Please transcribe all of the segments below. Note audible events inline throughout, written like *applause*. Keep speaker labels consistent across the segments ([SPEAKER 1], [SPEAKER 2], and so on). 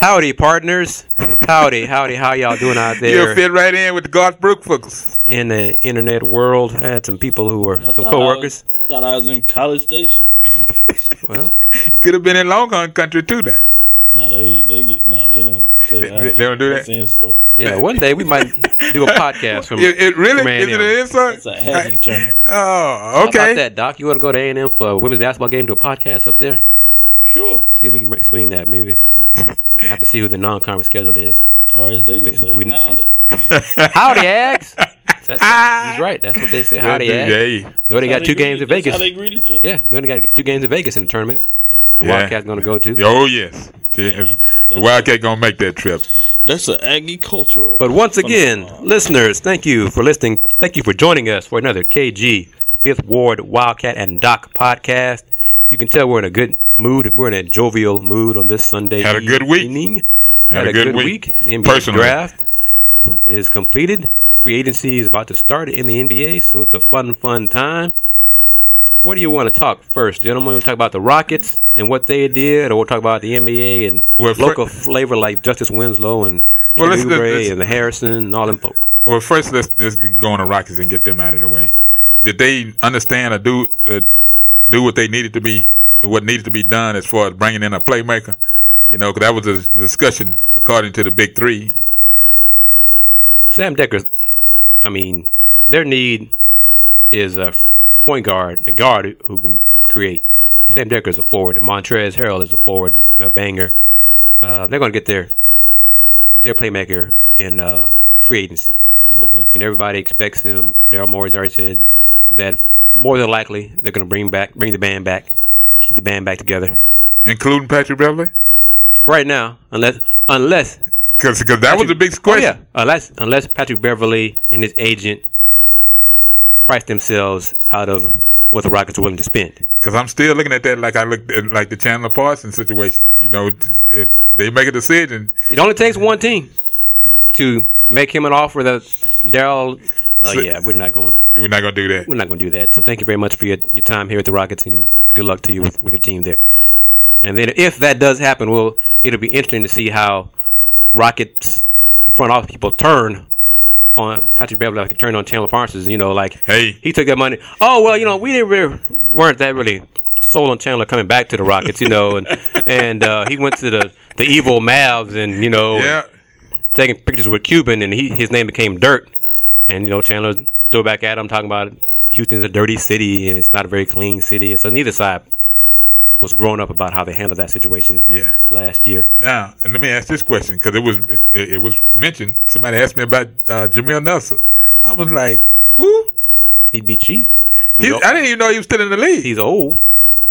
[SPEAKER 1] Howdy, partners. Howdy, howdy. How y'all doing out *laughs* there?
[SPEAKER 2] You'll fit right in with the Garth Brooks folks.
[SPEAKER 1] in the internet world? I had some people who were
[SPEAKER 3] I
[SPEAKER 1] some
[SPEAKER 3] thought
[SPEAKER 1] coworkers.
[SPEAKER 3] I was, thought I was in College Station.
[SPEAKER 1] Well, *laughs*
[SPEAKER 2] Could have been in Longhorn country too. Then.
[SPEAKER 3] No, they they get no, they don't say
[SPEAKER 2] They-
[SPEAKER 3] that.
[SPEAKER 2] they don't do that?
[SPEAKER 3] That's insult.
[SPEAKER 1] yeah. One day we might do a *laughs* podcast from.
[SPEAKER 2] it, it really
[SPEAKER 1] from
[SPEAKER 2] is it
[SPEAKER 1] A&M.
[SPEAKER 2] an insult?
[SPEAKER 3] It's a heavy term.
[SPEAKER 2] Oh,
[SPEAKER 1] How
[SPEAKER 2] okay.
[SPEAKER 1] about that, Doc? You want to go to A and M for a women's basketball game? Do a podcast up there?
[SPEAKER 3] Sure.
[SPEAKER 1] See if we can swing that. Maybe I *laughs* have to see who the non-conference schedule is.
[SPEAKER 3] Or as they would say,
[SPEAKER 1] we-
[SPEAKER 3] howdy. *laughs*
[SPEAKER 1] Howdy, Ags. *laughs* That's, he's right. That's what they say. Howdy, Ags.
[SPEAKER 2] Yeah.
[SPEAKER 1] No, they got
[SPEAKER 3] How
[SPEAKER 1] two games in Vegas.
[SPEAKER 3] How they greet each other.
[SPEAKER 1] Yeah, we only got two games in Vegas in the tournament. The
[SPEAKER 2] Yeah.
[SPEAKER 1] Wildcats going to go to.
[SPEAKER 2] Oh yes. The the Wildcat gonna make that trip.
[SPEAKER 3] That's an Aggie cultural.
[SPEAKER 1] But once again,
[SPEAKER 3] phenomenon.
[SPEAKER 1] listeners, thank you for listening. Thank you for joining us for another KG Fifth Ward Wildcat and Doc podcast. You can tell we're in a good mood. We're in a jovial mood on this Sunday.
[SPEAKER 2] Had a good week.
[SPEAKER 1] evening.
[SPEAKER 2] Had a good week.
[SPEAKER 1] The NBA
[SPEAKER 2] Personally.
[SPEAKER 1] draft is completed. Free agency is about to start in the NBA, so it's a fun, fun time. What do you want to talk first, gentlemen? We talk about the Rockets and what they did, or we'll talk about the NBA and
[SPEAKER 2] Well,
[SPEAKER 1] local flavor like Justice Winslow and
[SPEAKER 2] Well,
[SPEAKER 1] well,
[SPEAKER 2] let's- let's-
[SPEAKER 1] and the Harrison and all them folk.
[SPEAKER 2] Well, first let's let's go on the Rockets and get them out of the way. Did they understand or do uh, do what they needed to be, what needed to be done as far as bringing in a playmaker? You know, 'cause that was a discussion according to the big three.
[SPEAKER 1] Sam Dekker, I mean, their need is a point guard, a guard who can create. Sam Dekker is a forward. and Montrezl Harrell is a forward, a banger. Uh, they're going to get their their playmaker in uh, free agency.
[SPEAKER 3] okay.
[SPEAKER 1] And everybody expects him. Daryl Morey's already said that more than likely they're going to bring back, bring the band back, keep the band back together.
[SPEAKER 2] including Patrick Beverley,
[SPEAKER 1] For right now, unless unless
[SPEAKER 2] because that was a big
[SPEAKER 1] Oh,
[SPEAKER 2] question.
[SPEAKER 1] yeah, unless unless Patrick Beverley and his agent price themselves out of what the Rockets are willing to spend.
[SPEAKER 2] Because I'm still looking at that like I looked at like the Chandler Parsons situation. You know, it, they make a decision.
[SPEAKER 1] It only takes one team to make him an offer that Daryl. Oh
[SPEAKER 2] So-
[SPEAKER 1] yeah, we're not going.
[SPEAKER 2] We're not gonna do that.
[SPEAKER 1] We're not going to do that. So thank you very much for your, your time here at the Rockets, and good luck to you with, with your team there. And then if that does happen, well, it'll be interesting to see how Rockets front office people turn on Patrick Beverley, like turn on Chandler Parsons. You know, like
[SPEAKER 2] Hey.
[SPEAKER 1] he took that money. Oh well, you know, we didn't really, weren't that really sold on Chandler coming back to the Rockets. You know, and *laughs* and uh, he went to the the evil Mavs, and you know,
[SPEAKER 2] Yeah,
[SPEAKER 1] taking pictures with Cuban, and he his name became Dirt. And you know, Chandler threw back at him, talking about Houston's a dirty city and it's not a very clean city. And so neither side was growing up about how they handled that situation
[SPEAKER 2] yeah.
[SPEAKER 1] last year.
[SPEAKER 2] Now, and let me ask this question because it was it, it was mentioned. Somebody asked me about uh, Jameer Nelson. I was like, who?
[SPEAKER 1] He'd be cheap.
[SPEAKER 2] He,
[SPEAKER 1] He's, o-
[SPEAKER 2] I didn't even know he was still in the league.
[SPEAKER 1] he's old,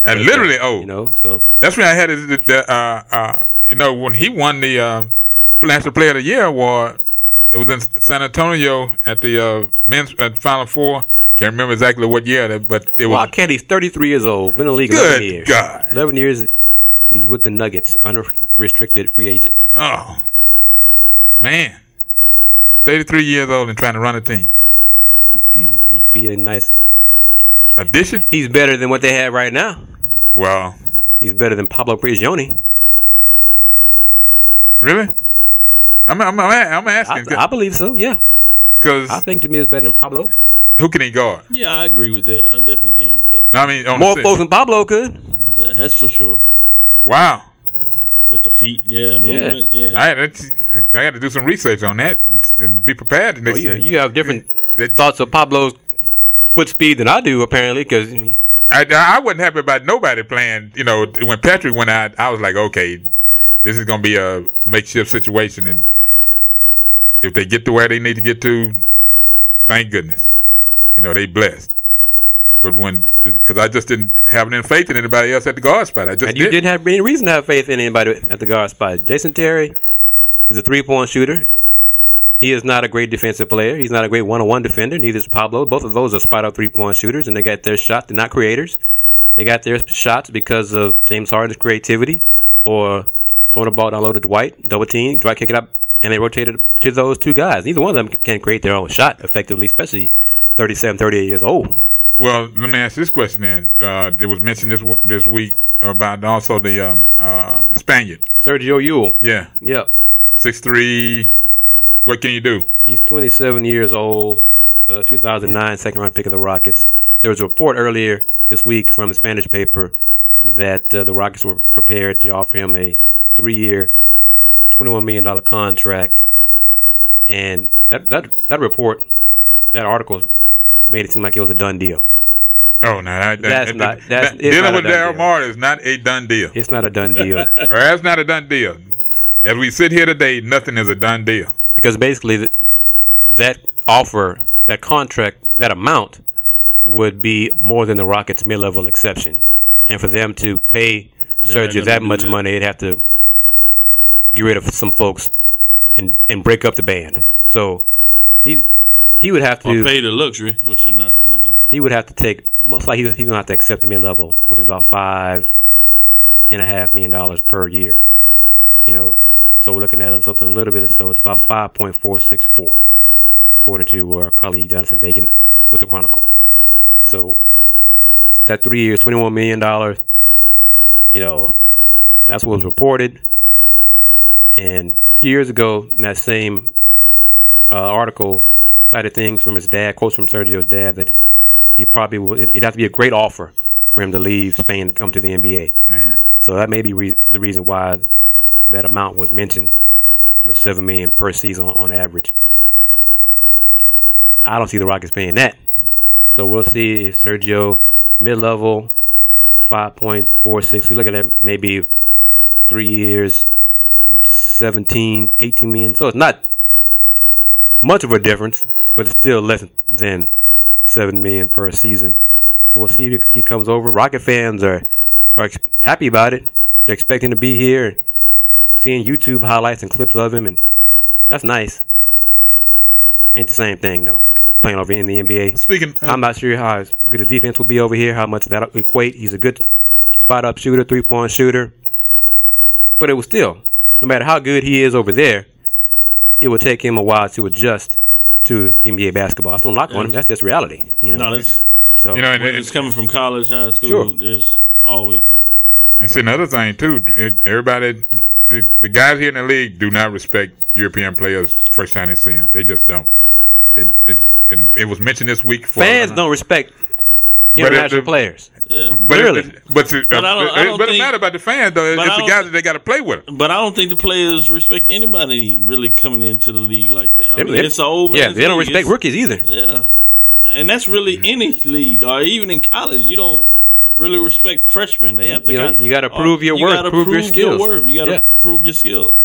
[SPEAKER 2] and literally, old.
[SPEAKER 1] you know. So
[SPEAKER 2] that's when I had it. The, uh, uh, you know, when he won the uh, National Player of the Year award, it was in San Antonio at the uh, men's uh, Final Four. Can't remember exactly what year, but it was
[SPEAKER 1] Wildcat, he's 33 years old, been in the league 11
[SPEAKER 2] Good
[SPEAKER 1] years.
[SPEAKER 2] God.
[SPEAKER 1] 11 years. He's with the Nuggets, unrestricted free agent.
[SPEAKER 2] oh man, thirty three years old and trying to run a team.
[SPEAKER 1] He'd be a nice.
[SPEAKER 2] Addition?
[SPEAKER 1] He's better than what they have right now.
[SPEAKER 2] Well,
[SPEAKER 1] He's better than Pablo Prigioni.
[SPEAKER 2] really? I'm I'm I'm asking
[SPEAKER 1] I believe so. Yeah,
[SPEAKER 2] because
[SPEAKER 1] I think Jimmy is better than Pablo.
[SPEAKER 2] who can he guard?
[SPEAKER 3] Yeah, I agree with that. I definitely think he's better.
[SPEAKER 2] I mean, on
[SPEAKER 1] More
[SPEAKER 2] the,
[SPEAKER 1] folks than Pablo could.
[SPEAKER 3] That's for sure.
[SPEAKER 2] Wow.
[SPEAKER 3] With the feet, yeah,
[SPEAKER 1] Yeah.
[SPEAKER 3] movement, yeah.
[SPEAKER 2] I had to, I got to do some research on that and be prepared.
[SPEAKER 1] Oh,
[SPEAKER 2] Next
[SPEAKER 1] you,
[SPEAKER 2] year.
[SPEAKER 1] you have different
[SPEAKER 2] That-
[SPEAKER 1] thoughts of Pablo's foot speed than I do, apparently, because
[SPEAKER 2] I, I wasn't happy about nobody playing. You know, when Patrick went out, I was like, okay, this is going to be a makeshift situation, and if they get to where they need to get to, thank goodness. You know, they blessed. But when, because I just didn't have any faith in anybody else at the guard spot, I just
[SPEAKER 1] and you
[SPEAKER 2] didn't.
[SPEAKER 1] didn't have any reason to have faith in anybody at the guard spot. Jason Terry is a three point shooter. He is not a great defensive player. He's not a great one on one defender. Neither is Pablo. Both of those are spot up three point shooters, and they got their shot. They're not creators. They got their shots because of James Harden's creativity or the ball down low to Dwight, double team, Dwight kick it up, and they rotated to those two guys. Neither one of them can create their own shot effectively, especially 37, 38 years old.
[SPEAKER 2] Well, let me ask this question then. Uh, it was mentioned this this week about also the um, uh, the Spaniard.
[SPEAKER 1] Sergio Llull.
[SPEAKER 2] Yeah,
[SPEAKER 1] Yep.
[SPEAKER 2] six three. What can you do?
[SPEAKER 1] He's 27 years old, uh, 2009 second round pick of the Rockets. There was a report earlier this week from a Spanish paper that uh, the Rockets were prepared to offer him a three year, $21 million contract. And that, that, that report, that article, made it seem like it was a done deal.
[SPEAKER 2] Oh no, that, that,
[SPEAKER 1] That's
[SPEAKER 2] that-
[SPEAKER 1] not-
[SPEAKER 2] that-
[SPEAKER 1] that's- it's
[SPEAKER 2] dealing
[SPEAKER 1] not a
[SPEAKER 2] with
[SPEAKER 1] done
[SPEAKER 2] Daryl
[SPEAKER 1] deal.
[SPEAKER 2] Morey is not a done deal.
[SPEAKER 1] It's not a done deal. *laughs*
[SPEAKER 2] Or that's not a done deal. As we sit here today, nothing is a done deal.
[SPEAKER 1] because basically th- that offer, that contract, that amount would be more than the Rockets' mid-level exception, and for them to pay Sergio that much
[SPEAKER 3] that.
[SPEAKER 1] money, they'd have to get rid of some folks and and break up the band. So he he would have
[SPEAKER 3] Or
[SPEAKER 1] to
[SPEAKER 3] pay the luxury, which you're not to do.
[SPEAKER 1] he would have to take most likely he's gonna have to accept the mid-level, which is about five and a half million dollars per year. You know, so we're looking at something a little bit. So it's about five point four six four, according to our colleague Jonathan Feigen with the Chronicle. So that three years, twenty one million dollars. You know, that's what was reported. And a few years ago, in that same uh, article, cited things from his dad, quotes from Sergio's dad that he, he probably would. It'd have to be a great offer for him to leave Spain to come to the NBA.
[SPEAKER 2] Man,
[SPEAKER 1] So that may be re- the reason why that amount was mentioned. You know, seven million per season on, on average. I don't see the Rockets paying that. So we'll see if Sergio mid-level, five point four six. We're looking at maybe three years, 17, 18 million. So it's not much of a difference, but it's still less than seven million per season. So we'll see if he comes over. Rocket fans are are ex- happy about it. They're expecting to be here, seeing YouTube highlights and clips of him, and that's nice. Ain't the same thing though. Playing over in the NBA.
[SPEAKER 2] speaking, uh,
[SPEAKER 1] I'm not sure how good the defense will be over here. How much that equate? He's a good spot up shooter, three point shooter, but it was still, no matter how good he is over there, it will take him a while to adjust to NBA basketball. I don't knock on him. That's just reality. You know.
[SPEAKER 3] No, that's
[SPEAKER 1] so
[SPEAKER 2] you know, and,
[SPEAKER 3] when
[SPEAKER 2] and,
[SPEAKER 3] it's coming from college, high school.
[SPEAKER 1] Sure.
[SPEAKER 3] There's always a yeah.
[SPEAKER 2] and see another thing too. It, everybody, the, the guys here in the league do not respect European players first time they see them. They just don't. It it it was mentioned this week for
[SPEAKER 1] fans don't respect
[SPEAKER 2] But it-
[SPEAKER 1] international
[SPEAKER 2] the-
[SPEAKER 1] players.
[SPEAKER 3] Yeah.
[SPEAKER 2] But
[SPEAKER 1] Clearly.
[SPEAKER 2] it, but, to,
[SPEAKER 3] But I don't- I don't
[SPEAKER 2] but it matter about the fans though.
[SPEAKER 3] but
[SPEAKER 2] It's the
[SPEAKER 3] don't-
[SPEAKER 2] guys that they got to play with.
[SPEAKER 3] But I don't think the players respect anybody really coming into the league like that. I
[SPEAKER 1] They-
[SPEAKER 3] mean,
[SPEAKER 1] they-
[SPEAKER 3] it's an old
[SPEAKER 1] yeah, they don't
[SPEAKER 3] league.
[SPEAKER 1] respect
[SPEAKER 3] It's-
[SPEAKER 1] rookies either.
[SPEAKER 3] Yeah, and that's really any league or even in college. You don't really respect freshmen. They have to.
[SPEAKER 1] You know,
[SPEAKER 3] kind-
[SPEAKER 1] you gotta
[SPEAKER 3] uh,
[SPEAKER 1] prove your
[SPEAKER 3] you
[SPEAKER 1] worth,
[SPEAKER 3] gotta
[SPEAKER 1] prove your skills.
[SPEAKER 3] worth. You got to
[SPEAKER 1] Yeah.
[SPEAKER 3] prove your skill.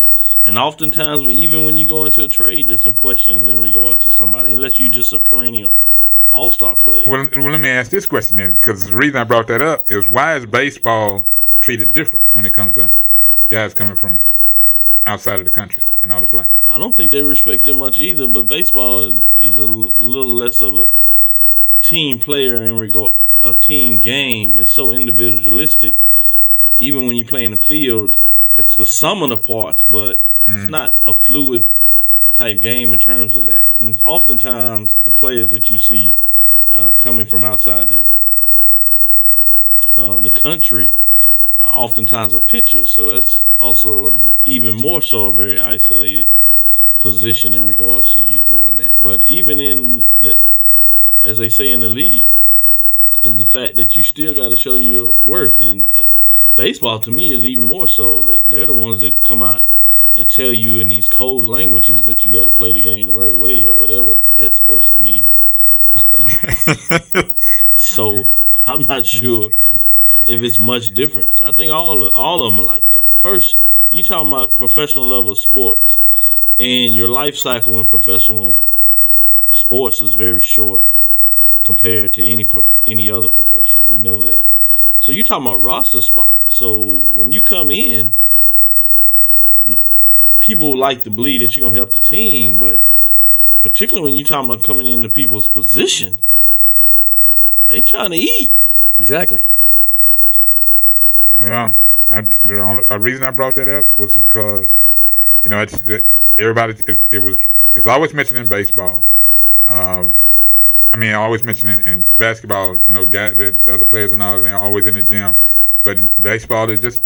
[SPEAKER 3] And oftentimes, even when you go into a trade, there's some questions in regard to somebody, unless you're just a perennial all star player.
[SPEAKER 2] Well, well, let me ask this question then, because the reason I brought that up is why is baseball treated different when it comes to guys coming from outside of the country and all to play?
[SPEAKER 3] I don't think they respect it much either. But baseball is is a l- little less of a team player in regard a team game. It's so individualistic. Even when you play in the field, it's the sum of the parts, but it's mm-hmm. not a fluid type game in terms of that. And oftentimes, the players that you see uh, coming from outside the uh, the country, uh, oftentimes are pitchers. So that's also a even more so a very isolated position in regards to you doing that. But even in the, as they say in the league, is the fact that you still got to show your worth. And baseball, to me, is even more so. They're the ones that come out and tell you in these cold languages that you got to play the game the right way or whatever that's supposed to mean. *laughs* so I'm not sure if it's much difference. I think all of, all of them are like that. First, you talking about professional level sports, and your life cycle in professional sports is very short compared to any prof- any other professional. We know that. So you talking about roster spots. So when you come in, people like to believe that you're gonna help the team, but particularly when you talking about coming into people's position, uh, they trying to eat.
[SPEAKER 1] Exactly.
[SPEAKER 2] Well, I, the only a reason I brought that up was because you know it's that everybody it, it was it's always mentioned in baseball. Um, I mean, I always mention in, in basketball. You know, guys, the other players and all, they're always in the gym But in baseball is just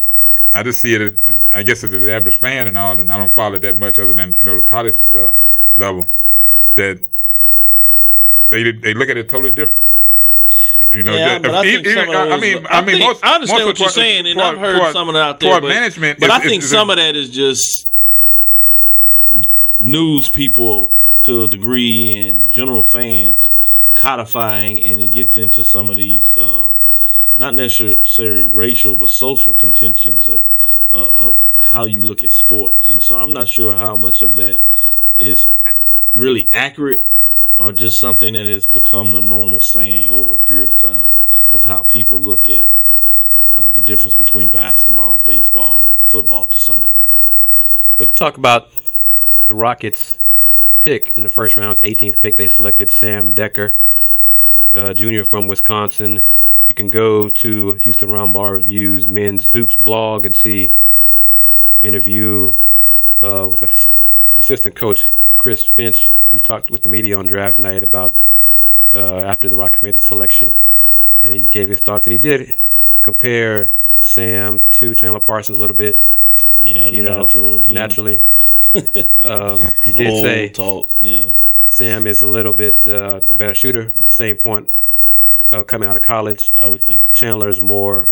[SPEAKER 2] I just see it. As, I guess as an average fan and all, and I don't follow it that much other than you know the college uh, level. That they they look at it totally different. You know,
[SPEAKER 3] Yeah,
[SPEAKER 2] just-
[SPEAKER 3] but I think
[SPEAKER 2] even-
[SPEAKER 3] of
[SPEAKER 2] I mean,
[SPEAKER 3] I
[SPEAKER 2] I mean,
[SPEAKER 3] think-
[SPEAKER 2] most,
[SPEAKER 3] I understand what you're saying, and
[SPEAKER 2] toward-
[SPEAKER 3] I've heard
[SPEAKER 2] toward-
[SPEAKER 3] some of it out there. But,
[SPEAKER 2] management,
[SPEAKER 3] but
[SPEAKER 2] is-
[SPEAKER 3] I think
[SPEAKER 2] is-
[SPEAKER 3] some of that is just news people to a degree and general fans codifying, and it gets into some of these uh, not necessarily racial but social contentions of uh, of how you look at sports. And so I'm not sure how much of that is really accurate or just something that has become the normal saying over a period of time of how people look at uh, the difference between basketball, baseball, and football to some degree.
[SPEAKER 1] But talk about the Rockets pick in the first round, 18th pick. They selected Sam Dekker, uh, junior from Wisconsin. You can go to Houston Roundball Reviews men's hoops blog and see interview uh, with ass- assistant coach Chris Finch, who talked with the media on draft night about uh, after the Rockets made the selection, and he gave his thoughts. And he did compare Sam to Chandler Parsons a little bit
[SPEAKER 3] Yeah,
[SPEAKER 1] you know,
[SPEAKER 3] again.
[SPEAKER 1] naturally. *laughs* um, he did
[SPEAKER 3] Old
[SPEAKER 1] say
[SPEAKER 3] talk. Yeah,
[SPEAKER 1] Sam is a little bit uh, a better shooter. Same point uh, coming out of college.
[SPEAKER 3] I would think so.
[SPEAKER 1] Chandler is more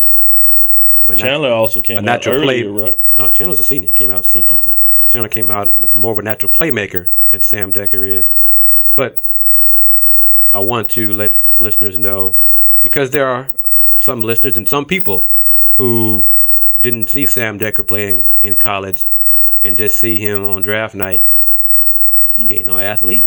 [SPEAKER 1] of a nat-
[SPEAKER 3] Chandler also came
[SPEAKER 1] a
[SPEAKER 3] out
[SPEAKER 1] natural play-
[SPEAKER 3] earlier, right?
[SPEAKER 1] no, Chandler's a senior. He came out senior.
[SPEAKER 3] Okay.
[SPEAKER 1] Chandler came out more of a natural playmaker than Sam Dekker is. But I want to let listeners know because there are some listeners and some people who didn't see Sam Dekker playing in college and just see him on draft night. He ain't no athlete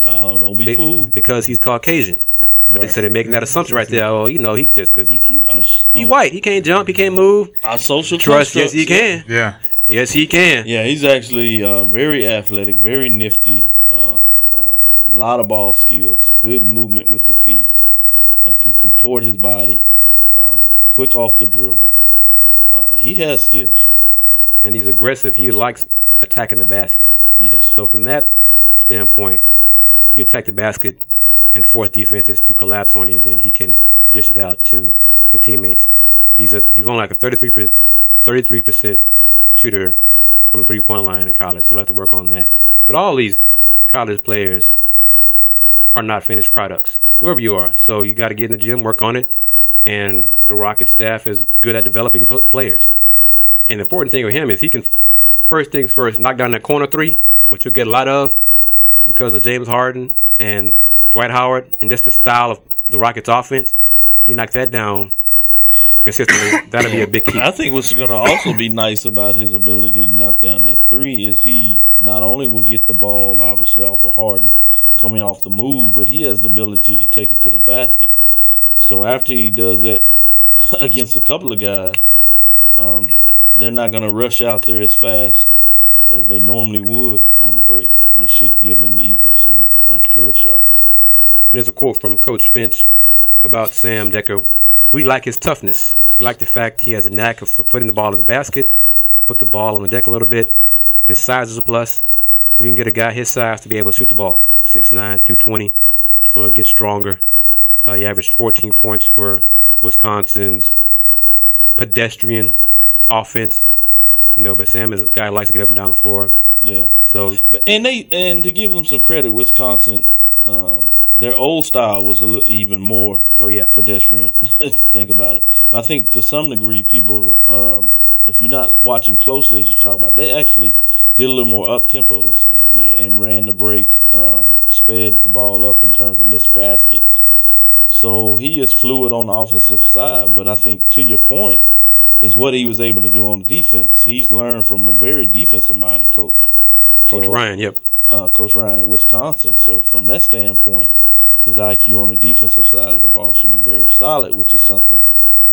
[SPEAKER 3] No, don't be
[SPEAKER 1] be-
[SPEAKER 3] fooled.
[SPEAKER 1] because he's Caucasian. So they
[SPEAKER 3] Right.
[SPEAKER 1] said they're making that assumption right there. Oh, you know, he just because he, he, he, he white, he can't jump, he can't move.
[SPEAKER 3] Our social
[SPEAKER 1] Trust, yes, he can.
[SPEAKER 2] Yeah,
[SPEAKER 1] Yes, he can.
[SPEAKER 3] Yeah, he's actually uh, very athletic, very nifty. A uh, lot of ball skills, good movement with the feet, uh, can contort his body, um, quick off the dribble. Uh, he has skills.
[SPEAKER 1] and he's aggressive. He likes attacking the basket.
[SPEAKER 3] Yes.
[SPEAKER 1] So from that standpoint, you attack the basket and force defenses to collapse on you, then he can dish it out to, to teammates. He's a he's only like a 33 percent shooter from three point line in college, so we'll have to work on that. But all these college players are not finished products, wherever you are. So you got to get in the gym, work on it, and the Rocket staff is good at developing p- players. And the important thing with him is he can, first things first, knock down that corner three, which you'll get a lot of because of James Harden and Dwight Howard and just the style of the Rockets offense. He knocked that down consistently. That'll be a big key.
[SPEAKER 3] I think what's going to also be nice about his ability to knock down that three is he not only will get the ball obviously off of Harden coming off the move, but he has the ability to take it to the basket. So after he does that *laughs* against a couple of guys, um, they're not going to rush out there as fast as they normally would on a break, which should give him even some uh, clearer shots.
[SPEAKER 1] And there's a quote from Coach Finch about Sam Dekker. We like his toughness. We like the fact he has a knack for putting the ball in the basket, put the ball on the deck a little bit. His size is a plus. We can get a guy his size to be able to shoot the ball. 6'9", 220, so it gets stronger. Uh, he averaged 14 points for Wisconsin's pedestrian offense. You know, but Sam is a guy who likes to get up and down the floor.
[SPEAKER 3] Yeah.
[SPEAKER 1] So
[SPEAKER 3] But and they and to give them some credit, Wisconsin, um, their old style was a little even more
[SPEAKER 1] Oh yeah,
[SPEAKER 3] pedestrian. *laughs* Think about it. But I think to some degree, people, um, if you're not watching closely as you talk about, they actually did a little more up tempo this game and, and ran the break, um, sped the ball up in terms of missed baskets. So he is fluid on the offensive side. But I think to your point is what he was able to do on the defense. He's learned from a very defensive minded coach.
[SPEAKER 1] Coach
[SPEAKER 3] So-
[SPEAKER 1] Ryan. Yep.
[SPEAKER 3] uh, Coach Ryan at Wisconsin. So from that standpoint, his IQ on the defensive side of the ball should be very solid, which is something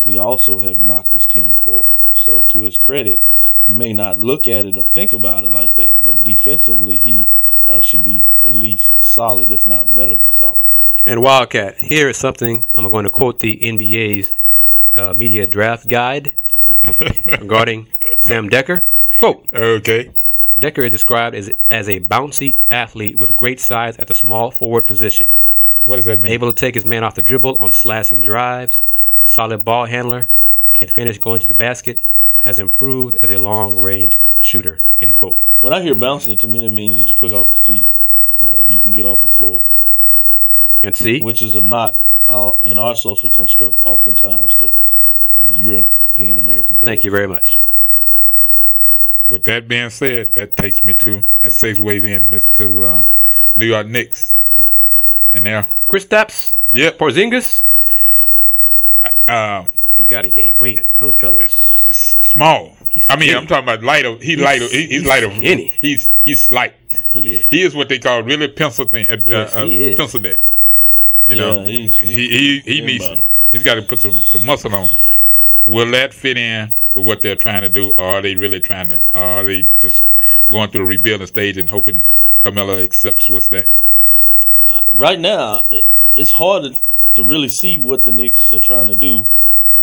[SPEAKER 3] we also have knocked this team for. So to his credit, you may not look at it or think about it like that, but defensively he uh, should be at least solid, if not better than solid.
[SPEAKER 1] And Wildcat, here is something I'm going to quote the NBA's uh, media draft guide *laughs* regarding Sam Dekker. Quote
[SPEAKER 2] okay.
[SPEAKER 1] Dekker is described as, as a bouncy athlete with great size at the small forward position,
[SPEAKER 2] What does that mean?
[SPEAKER 1] able to take his man off the dribble on slashing drives, solid ball handler, can finish going to the basket, has improved as a long range shooter. End quote.
[SPEAKER 3] When I hear bouncing, to me that means that you're quick off the feet. Uh, you can get off the floor, Uh,
[SPEAKER 1] And see,
[SPEAKER 3] which is a knock uh, in our social construct, oftentimes to uh, European American players.
[SPEAKER 1] thank you very much.
[SPEAKER 2] With that being said, that takes me to that segues in to uh, New York Knicks, and now,
[SPEAKER 1] Kristaps
[SPEAKER 2] yep,
[SPEAKER 1] Porzingis,
[SPEAKER 2] uh,
[SPEAKER 1] he got to gain weight. Young fellas.
[SPEAKER 2] it's small.
[SPEAKER 1] He's
[SPEAKER 2] I mean,
[SPEAKER 1] skinny.
[SPEAKER 2] I'm talking about lighter. He's,
[SPEAKER 1] He's-
[SPEAKER 2] lighter. He, he's,
[SPEAKER 1] he's
[SPEAKER 2] lighter.
[SPEAKER 1] skinny.
[SPEAKER 2] He's he's slight.
[SPEAKER 1] He is.
[SPEAKER 2] He is what they call really pencil thing. Uh,
[SPEAKER 1] Yes,
[SPEAKER 2] uh,
[SPEAKER 1] he is.
[SPEAKER 2] pencil neck. You
[SPEAKER 3] Yeah,
[SPEAKER 2] know,
[SPEAKER 3] he's-
[SPEAKER 2] he he he needs.
[SPEAKER 3] about.
[SPEAKER 2] He's got to put some some muscle on. Will that fit in with what they're trying to do, or are they really trying to? Or are they just going through the rebuilding stage and hoping Carmelo accepts what's there?
[SPEAKER 3] Uh, right now, it's hard to, to really see what the Knicks are trying to do.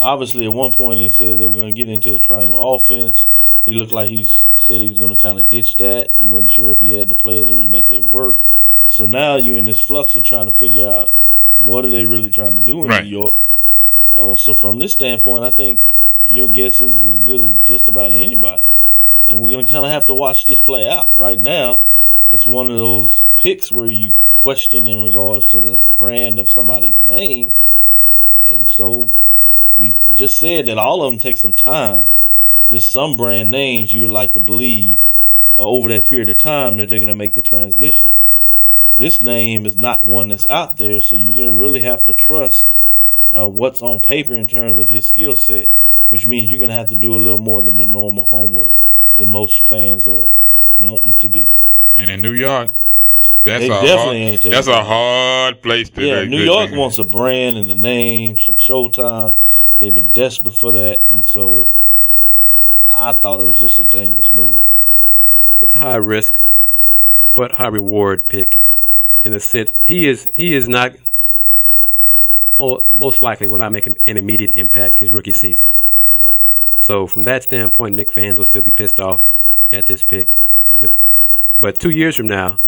[SPEAKER 3] Obviously, at one point, they said they were going to get into the triangle offense. He looked like he said he was going to kind of ditch that. He wasn't sure if he had the players to really make that work. So now you're in this flux of trying to figure out what are they really trying to do in
[SPEAKER 2] Right.
[SPEAKER 3] New York. Oh, so from this standpoint, I think your guess is as good as just about anybody. And we're going to kind of have to watch this play out. Right now, it's one of those picks where you question in regards to the brand of somebody's name. And so we just said that all of them take some time. Just some brand names you would like to believe uh, over that period of time that they're going to make the transition. This name is not one that's out there, so you're going to really have to trust uh, what's on paper in terms of his skill set, which means you're going to have to do a little more than the normal homework than most fans are wanting to do.
[SPEAKER 2] And in New York, that's
[SPEAKER 3] They
[SPEAKER 2] a
[SPEAKER 3] definitely
[SPEAKER 2] hard,
[SPEAKER 3] ain't
[SPEAKER 2] that's a hard place to.
[SPEAKER 3] Yeah,
[SPEAKER 2] to-
[SPEAKER 3] New York
[SPEAKER 2] to-
[SPEAKER 3] wants a brand and a name, some showtime. They've been desperate for that, and so uh, I thought it was just a dangerous move.
[SPEAKER 1] It's a high risk, but high reward pick, in a sense he is he is not. Most likely, will not make an immediate impact his rookie season.
[SPEAKER 3] Right.
[SPEAKER 1] So from that standpoint, Knick fans will still be pissed off at this pick. But two years from now,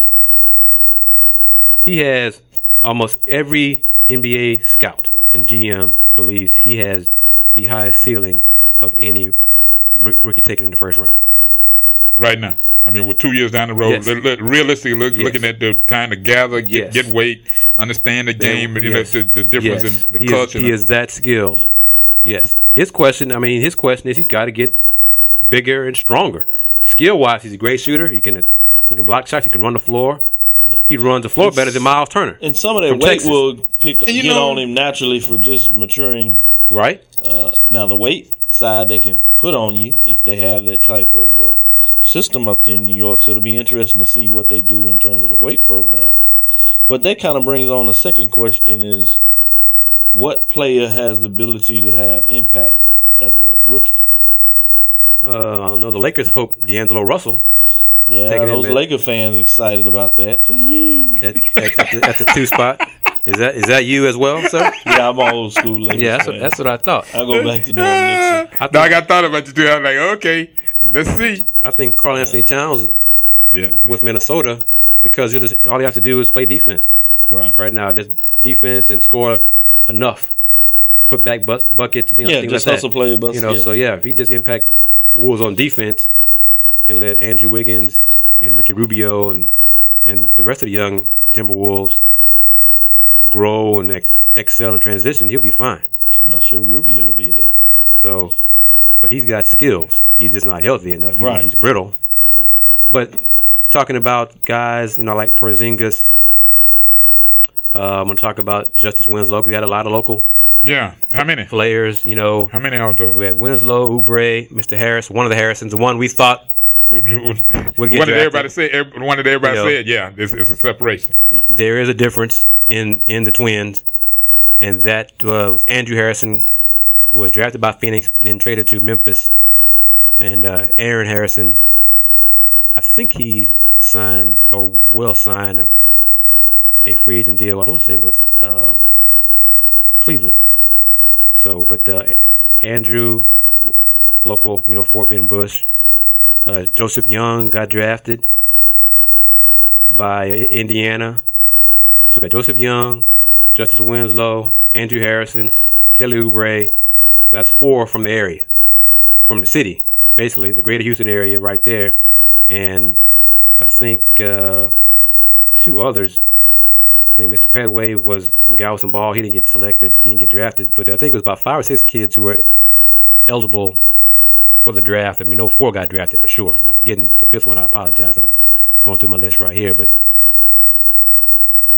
[SPEAKER 1] he has almost every NBA scout and GM believes he has the highest ceiling of any rookie taken in the first round.
[SPEAKER 2] right now. I mean, with two years down the road,
[SPEAKER 1] Yes.
[SPEAKER 2] realistically, look,
[SPEAKER 1] Yes.
[SPEAKER 2] looking at the time to gather, get,
[SPEAKER 1] Yes.
[SPEAKER 2] get weight, understand the game, you know, the, the difference in the
[SPEAKER 1] he
[SPEAKER 2] culture.
[SPEAKER 1] Is, he is that skilled. Yes. His question, I mean, his question is he's got to get bigger and stronger. Skill wise, he's a great shooter. He can he can block shots. He can run the floor. He runs the floor better than Myles Turner.
[SPEAKER 3] And some of that weight
[SPEAKER 1] Texas.
[SPEAKER 3] will pick
[SPEAKER 2] you
[SPEAKER 3] get
[SPEAKER 2] know-
[SPEAKER 3] on him naturally for just maturing.
[SPEAKER 1] Right?
[SPEAKER 3] Uh, now the weight side they can put on you if they have that type of uh, system up there in New York. So it'll be interesting to see what they do in terms of the weight programs. But that kind of brings on the second question: is what player has the ability to have impact as a rookie?
[SPEAKER 1] Uh, I don't know. The Lakers hope D'Angelo Russell
[SPEAKER 3] Yeah,
[SPEAKER 1] Taking
[SPEAKER 3] those
[SPEAKER 1] at-
[SPEAKER 3] Laker fans excited about that.
[SPEAKER 1] At, at, at, the, at the two spot. Is that is that you as well, sir?
[SPEAKER 3] Yeah, I'm an old school Lakers
[SPEAKER 1] Yeah, that's what, that's what I thought.
[SPEAKER 3] I go back to Norm Nixon. *laughs*
[SPEAKER 1] I
[SPEAKER 2] Now, I got thought about you too. I was like, okay, let's see.
[SPEAKER 1] I think Karl-Anthony Towns
[SPEAKER 2] Yeah,
[SPEAKER 1] with Minnesota because you just, all you have to do is play defense.
[SPEAKER 3] Right.
[SPEAKER 1] right now. Just defense and score enough. Put back bu- buckets and things,
[SPEAKER 3] Yeah,
[SPEAKER 1] things
[SPEAKER 3] just
[SPEAKER 1] like
[SPEAKER 3] hustle,
[SPEAKER 1] that.
[SPEAKER 3] play, bust,
[SPEAKER 1] You know,
[SPEAKER 3] yeah.
[SPEAKER 1] so yeah, if he just impact Wolves on defense and let Andrew Wiggins and Ricky Rubio and and the rest of the young Timberwolves grow and ex- excel in transition, he'll be fine.
[SPEAKER 3] I'm not sure Rubio will be there.
[SPEAKER 1] So, but he's got skills. He's just not healthy enough. He-
[SPEAKER 3] Right.
[SPEAKER 1] he's brittle. Right. But talking about guys, you know, like Porzingis. Uh, I'm going to talk about Justice Winslow. We had a lot of local
[SPEAKER 2] yeah. How many?
[SPEAKER 1] players. You know,
[SPEAKER 2] How many out there?
[SPEAKER 1] we had Winslow, Oubre, Mr. Harris, one of the Harrisons, the one we thought
[SPEAKER 2] What did everybody say? One did everybody
[SPEAKER 1] You know.
[SPEAKER 2] said, yeah, it's, it's a separation.
[SPEAKER 1] there is a difference in in the twins, and that uh, was Andrew Harrison was drafted by Phoenix and traded to Memphis, and uh, Aaron Harrison, I think he signed or will sign a, a free agent deal. I want to say with um, Cleveland. So, but uh, Andrew, local, you know, Fort Bend Bush. Uh, Joseph Young got drafted by Indiana. So we got Joseph Young, Justice Winslow, Andrew Harrison, Kelly Oubre. So that's four from the area, from the city, basically the greater Houston area, right there, and I think uh, two others. I think Mr. Petway was from Galveston Ball. He didn't get selected. He didn't get drafted, but I think it was about five or six kids who were eligible for the draft. And we know four got drafted for sure. I'm forgetting the fifth one. I apologize. I'm going through my list right here, but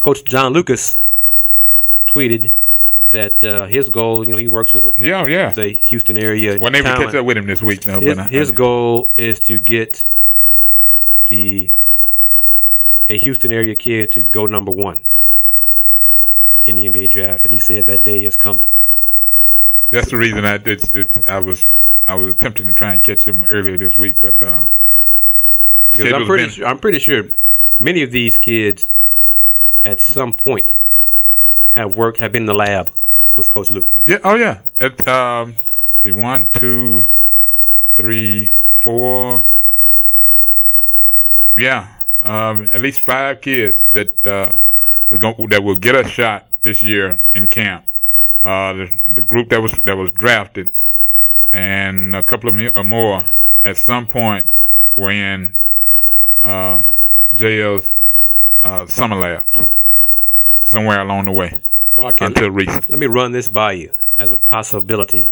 [SPEAKER 1] Coach John Lucas tweeted that uh, his goal, you know, he works with
[SPEAKER 2] Yeah, yeah.
[SPEAKER 1] the Houston area.
[SPEAKER 2] Well,
[SPEAKER 1] talent.
[SPEAKER 2] catch up with him this week. No,
[SPEAKER 1] His,
[SPEAKER 2] but I-
[SPEAKER 1] his goal is to get the a Houston area kid to go number one in the NBA draft, and he said that day is coming.
[SPEAKER 2] that's the reason I it's, it's, I was I was attempting to try and catch him earlier this week, but uh,
[SPEAKER 1] Because I'm pretty,
[SPEAKER 2] been-
[SPEAKER 1] sure, I'm pretty sure many of these kids, at some point, have worked, have been in the lab with Coach Luke.
[SPEAKER 2] Yeah. Oh, yeah. It, um, see, one, two, three, four. Yeah. Um, at least five kids that uh, that will get a shot this year in camp. Uh, the, the group that was that was drafted, and a couple of me- or more at some point were in uh, JL's uh, summer labs somewhere along the way
[SPEAKER 1] Well, I can,
[SPEAKER 2] until recent.
[SPEAKER 1] let me run this by you as a possibility.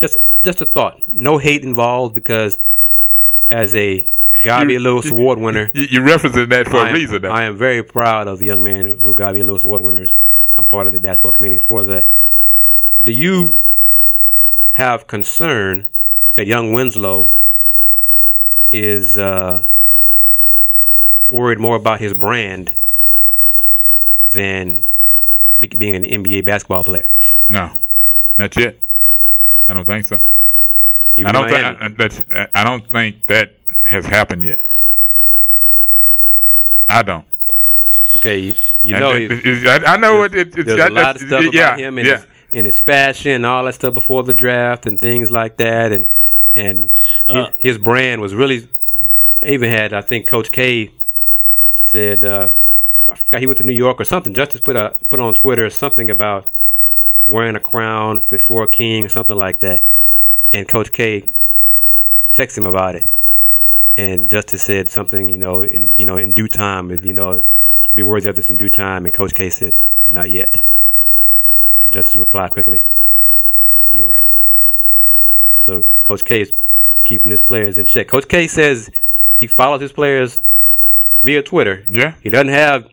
[SPEAKER 1] Just, just a thought. No hate involved because, as a Guy V. Lewis Award winner,
[SPEAKER 2] You, you referencing that for
[SPEAKER 1] I
[SPEAKER 2] a
[SPEAKER 1] am,
[SPEAKER 2] reason. Though.
[SPEAKER 1] I am very proud of the young man who got me Lewis Award winners. I'm part of the basketball committee for that. Do you have concern that young Winslow is uh, worried more about his brand than be- being an NBA basketball player?
[SPEAKER 2] No, that's it. I don't think so.
[SPEAKER 1] Even
[SPEAKER 2] I don't think
[SPEAKER 1] Miami-
[SPEAKER 2] I, that's, I don't think that has happened yet. I don't.
[SPEAKER 1] okay, you, you know,
[SPEAKER 2] it- it- it- I, I know it. it it's,
[SPEAKER 1] there's
[SPEAKER 2] I,
[SPEAKER 1] a lot of stuff
[SPEAKER 2] yeah,
[SPEAKER 1] about him and,
[SPEAKER 2] yeah.
[SPEAKER 1] his, and his fashion and all that stuff before the draft and things like that and and
[SPEAKER 3] Uh,
[SPEAKER 1] his, his brand was really even had I think Coach K said uh, I forgot he went to New York or something. Justice put a put on Twitter something about wearing a crown fit for a king or something like that, and Coach K texted him about it, and Justice said something you know in you know in due time you know be worthy of this in due time, and Coach K said not yet. And Justice replied quickly, You're right. So Coach K is keeping his players in check. Coach K says he follows his players via Twitter.
[SPEAKER 2] Yeah.
[SPEAKER 1] He doesn't have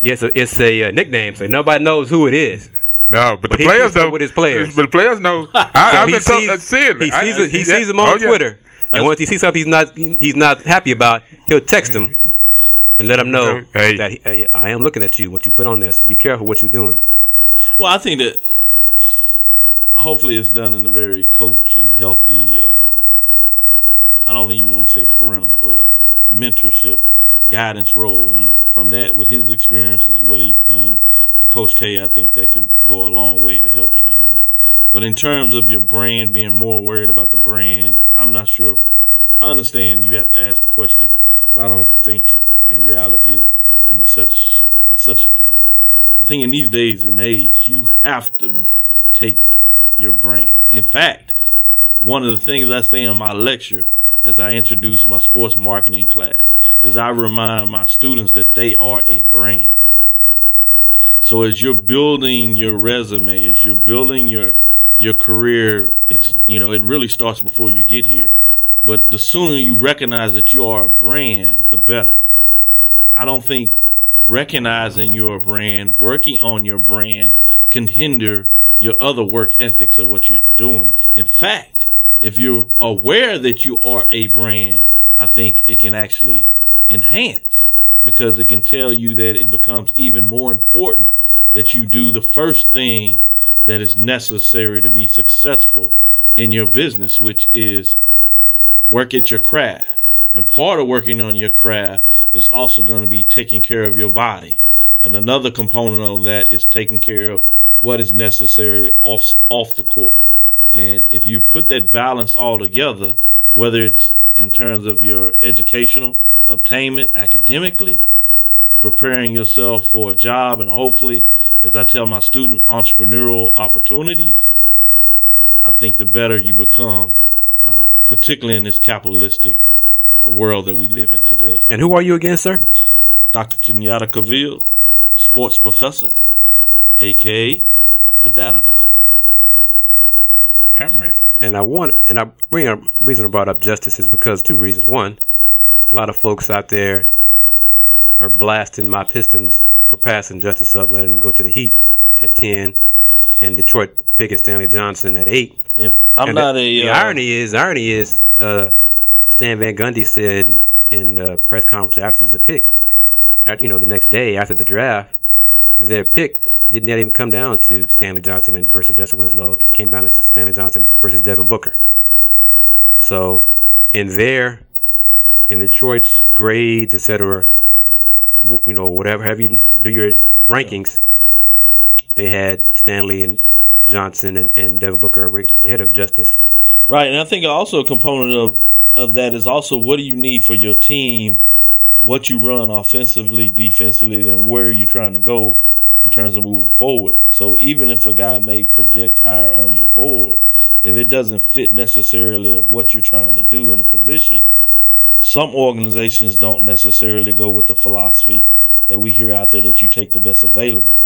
[SPEAKER 1] yes, it's a, it's a uh, nickname, so nobody knows who it is.
[SPEAKER 2] No, but the
[SPEAKER 1] he
[SPEAKER 2] players know.
[SPEAKER 1] with his players.
[SPEAKER 2] But the players know. *laughs* I,
[SPEAKER 1] So
[SPEAKER 2] I've been told, seeing
[SPEAKER 1] he sees,
[SPEAKER 2] I-
[SPEAKER 1] it- he
[SPEAKER 2] yeah.
[SPEAKER 1] sees them on
[SPEAKER 2] Oh, yeah.
[SPEAKER 1] Twitter, and once he sees something he's not he's not happy about, he'll text him and let him know
[SPEAKER 2] Hey.
[SPEAKER 1] that he, hey, I am looking at you. What you put on there, so be careful what you're doing.
[SPEAKER 3] Well, I think that hopefully it's done in a very coach and healthy. Uh, I don't even want to say parental, but uh mentorship, guidance role, and from that, with his experiences, what he's done, and Coach K, I think that can go a long way to help a young man. But in terms of your brand, being more worried about the brand, I'm not sure. I understand you have to ask the question, but I don't think in reality is in a such a, such a thing. I think in these days and age, you have to take your brand. In fact, one of the things I say in my lecture as I introduce my sports marketing class is I remind my students that they are a brand. So as you're building your resume, as you're building your your career, it's you know, it really starts before you get here. But the sooner you recognize that you are a brand, the better. I don't think recognizing your brand, working on your brand can hinder your other work ethics of what you're doing. In fact, if you're aware that you are a brand, I think it can actually enhance because it can tell you that it becomes even more important that you do the first thing that is necessary to be successful in your business, which is work at your craft. And part of working on your craft is also going to be taking care of your body. And another component of that is taking care of what is necessary off off the court. And if you put that balance all together, whether it's in terms of your educational obtainment academically, preparing yourself for a job, and hopefully, as I tell my student, entrepreneurial opportunities, I think the better you become, uh, particularly in this capitalistic world that we live in today.
[SPEAKER 1] And who are you again, sir?
[SPEAKER 3] Dr. Kenyatta Cavill, sports professor, aka the data doctor.
[SPEAKER 2] Have mercy.
[SPEAKER 1] And I want, and I bring a reason I brought up justice is because two reasons. One, a lot of folks out there are blasting my Pistons for passing Justice up, letting them go to the Heat at ten, and Detroit picking Stanley Johnson at eight.
[SPEAKER 3] If I'm
[SPEAKER 1] And
[SPEAKER 3] not
[SPEAKER 1] the,
[SPEAKER 3] a
[SPEAKER 1] the
[SPEAKER 3] uh,
[SPEAKER 1] irony is, the irony is, uh, Stan Van Gundy said in the press conference after the pick, you know, the next day after the draft, their pick did not even come down to Stanley Johnson and versus Justin Winslow. It came down to Stanley Johnson versus Devin Booker. So, in their, in Detroit's grades, etc., you know, whatever, have you do your rankings, they had Stanley and Johnson and, and Devin Booker right ahead of Justice.
[SPEAKER 3] Right, and I think also a component of of that is also what do you need for your team, what you run offensively, defensively, then where are you trying to go in terms of moving forward. So even if a guy may project higher on your board, if it doesn't fit necessarily of what you're trying to do in a position, some organizations don't necessarily go with the philosophy that we hear out there that you take the best available.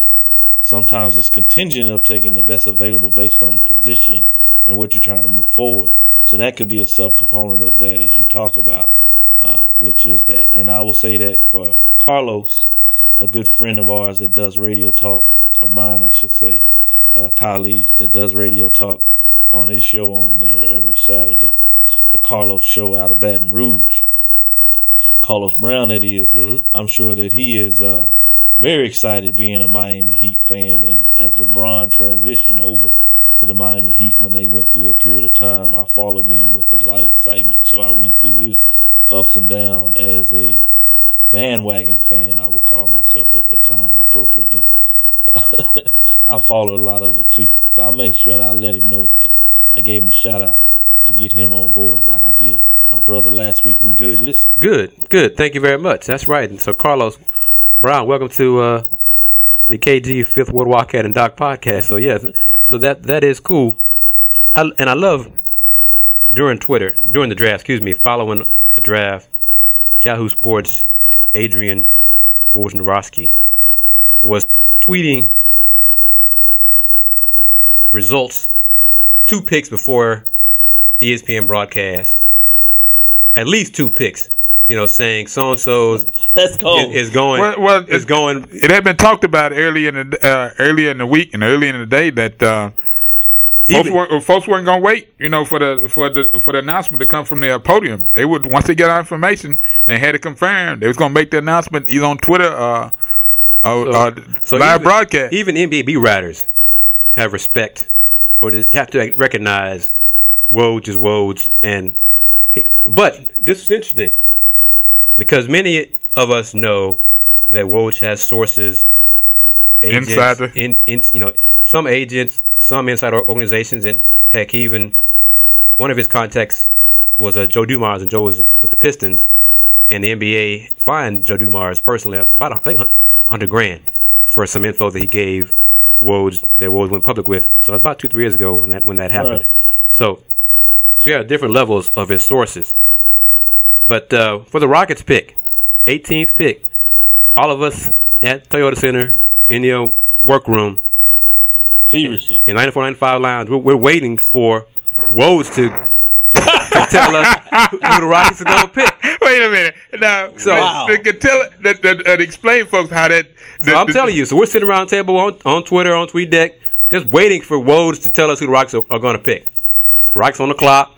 [SPEAKER 3] Sometimes it's contingent of taking the best available based on the position and what you're trying to move forward. So that could be a subcomponent of that as you talk about, uh, which is that. And I will say that for Carlos, a good friend of ours that does radio talk, or mine, I should say, a colleague that does radio talk on his show on there every Saturday, the Carlos show out of Baton Rouge. Carlos Brown, that is. I'm sure that he is uh, very excited being a Miami Heat fan. And as LeBron transitioned over to the Miami Heat when they went through that period of time, I followed them with a lot of excitement. So I went through his ups and downs as a bandwagon fan, I will call myself at that time appropriately. *laughs* I followed a lot of it too. So I'll make sure that I let him know that I gave him a shout out to get him on board like I did my brother last week who did listen.
[SPEAKER 1] Good, good. Thank you very much. That's right. And so, Carlos Brown, welcome to uh, the KG Fifth Ward Wildcat and Doc podcast. So, yes, so that that is cool. I, and I love during Twitter, during the draft, excuse me, following the draft, Yahoo Sports, Adrian Wojnarowski was tweeting results two picks before ESPN broadcast at least two picks. You know, saying so and so's *laughs*
[SPEAKER 3] That's cold.
[SPEAKER 1] is going
[SPEAKER 2] Well, well,
[SPEAKER 1] is
[SPEAKER 2] it-
[SPEAKER 1] going.
[SPEAKER 2] It had been talked about early in the uh, earlier in the week and early in the day that uh, folks,
[SPEAKER 1] Even-
[SPEAKER 2] weren't, folks weren't going to wait, you know, for the for the for the announcement to come from the podium. They would once they get our information and they had it confirmed, they was going to make the announcement either on Twitter or, or, or live
[SPEAKER 1] even,
[SPEAKER 2] broadcast.
[SPEAKER 1] Even NBA beat writers have respect or just have to recognize Woj is Woj, and he, but this is interesting because many of us know that Woj has sources, agents,
[SPEAKER 2] Insider.
[SPEAKER 1] in, in you know some agents, some inside organizations, and heck, even one of his contacts was uh, Joe Dumars, and Joe was with the Pistons, and the NBA fined Joe Dumars personally about I think hundred grand for some info that he gave Woj that Woj went public with. So that's about two three years ago when that when that happened.
[SPEAKER 3] Right.
[SPEAKER 1] So so yeah, different levels of his sources. But uh, for the Rockets pick, 18th pick, all of us at Toyota Center in the workroom
[SPEAKER 3] Seriously.
[SPEAKER 1] in 9495 Lounge, we're, we're waiting for Woj to, to *laughs* tell us who the Rockets are going to pick. *laughs*
[SPEAKER 2] Wait a minute. Now,
[SPEAKER 1] So-
[SPEAKER 2] wow. they could tell that, that, that explain folks how that.
[SPEAKER 1] So I'm telling you, so we're sitting around the table on, on Twitter, on TweetDeck, just waiting for Woj to tell us who the Rockets are, are going to pick. Rockets on the clock,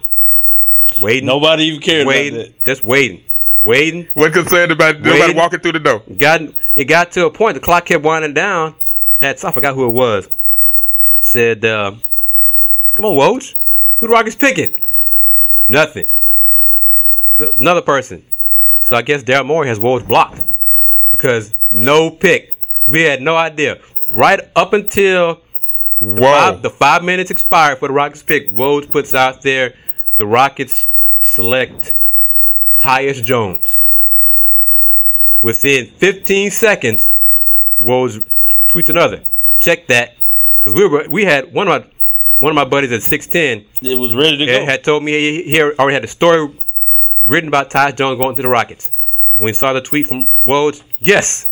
[SPEAKER 1] waiting,
[SPEAKER 3] Nobody even cared about
[SPEAKER 1] waiting,
[SPEAKER 3] that.
[SPEAKER 1] just waiting, waiting.
[SPEAKER 2] Wasn't concerned about nobody
[SPEAKER 1] Waiting.
[SPEAKER 2] walking through the door.
[SPEAKER 1] got it got to a point the clock kept winding down. Had I forgot who it was. It said, uh, "Come on, Woj, who the Rockets picking?" Nothing. So, another person. So I guess Daryl Morey has Woj blocked because no pick. We had no idea. Right up until
[SPEAKER 2] Whoa.
[SPEAKER 1] five, the five minutes expired for the Rockets pick, Woj puts out there the Rockets select Tyus Jones. Within 15 seconds, Woj tweets another. Check that, because we were we had one of our one of my buddies at six ten
[SPEAKER 3] It was ready to go.
[SPEAKER 1] had told me he, already had the story written about Ty Jones going to the Rockets. When he saw the tweet from Woj, yes,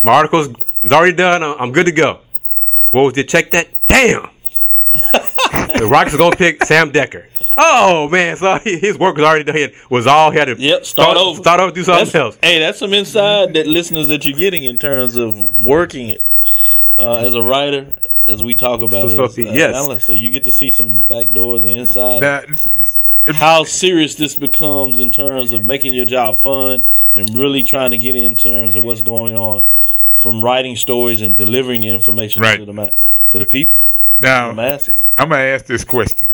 [SPEAKER 1] my article is already done. I'm I'm good to go. Woj did check that. Damn, *laughs* the Rockets are gonna pick Sam Dekker. Oh man, so his work was already done. He was all he had to
[SPEAKER 3] Yep, start over.
[SPEAKER 1] Start over, do something
[SPEAKER 3] That's-
[SPEAKER 1] else.
[SPEAKER 3] Hey, that's some inside that listeners that you're getting in terms of working it uh, as a writer, as we talk about
[SPEAKER 1] So-
[SPEAKER 3] as, uh,
[SPEAKER 1] yes.
[SPEAKER 3] So you get to see some back doors and inside.
[SPEAKER 2] Now, it's- it's-
[SPEAKER 3] how serious this becomes in terms of making your job fun and really trying to get in terms of what's going on from writing stories and delivering the information
[SPEAKER 2] Right.
[SPEAKER 3] to the to the people,
[SPEAKER 2] now. I'm gonna ask this question.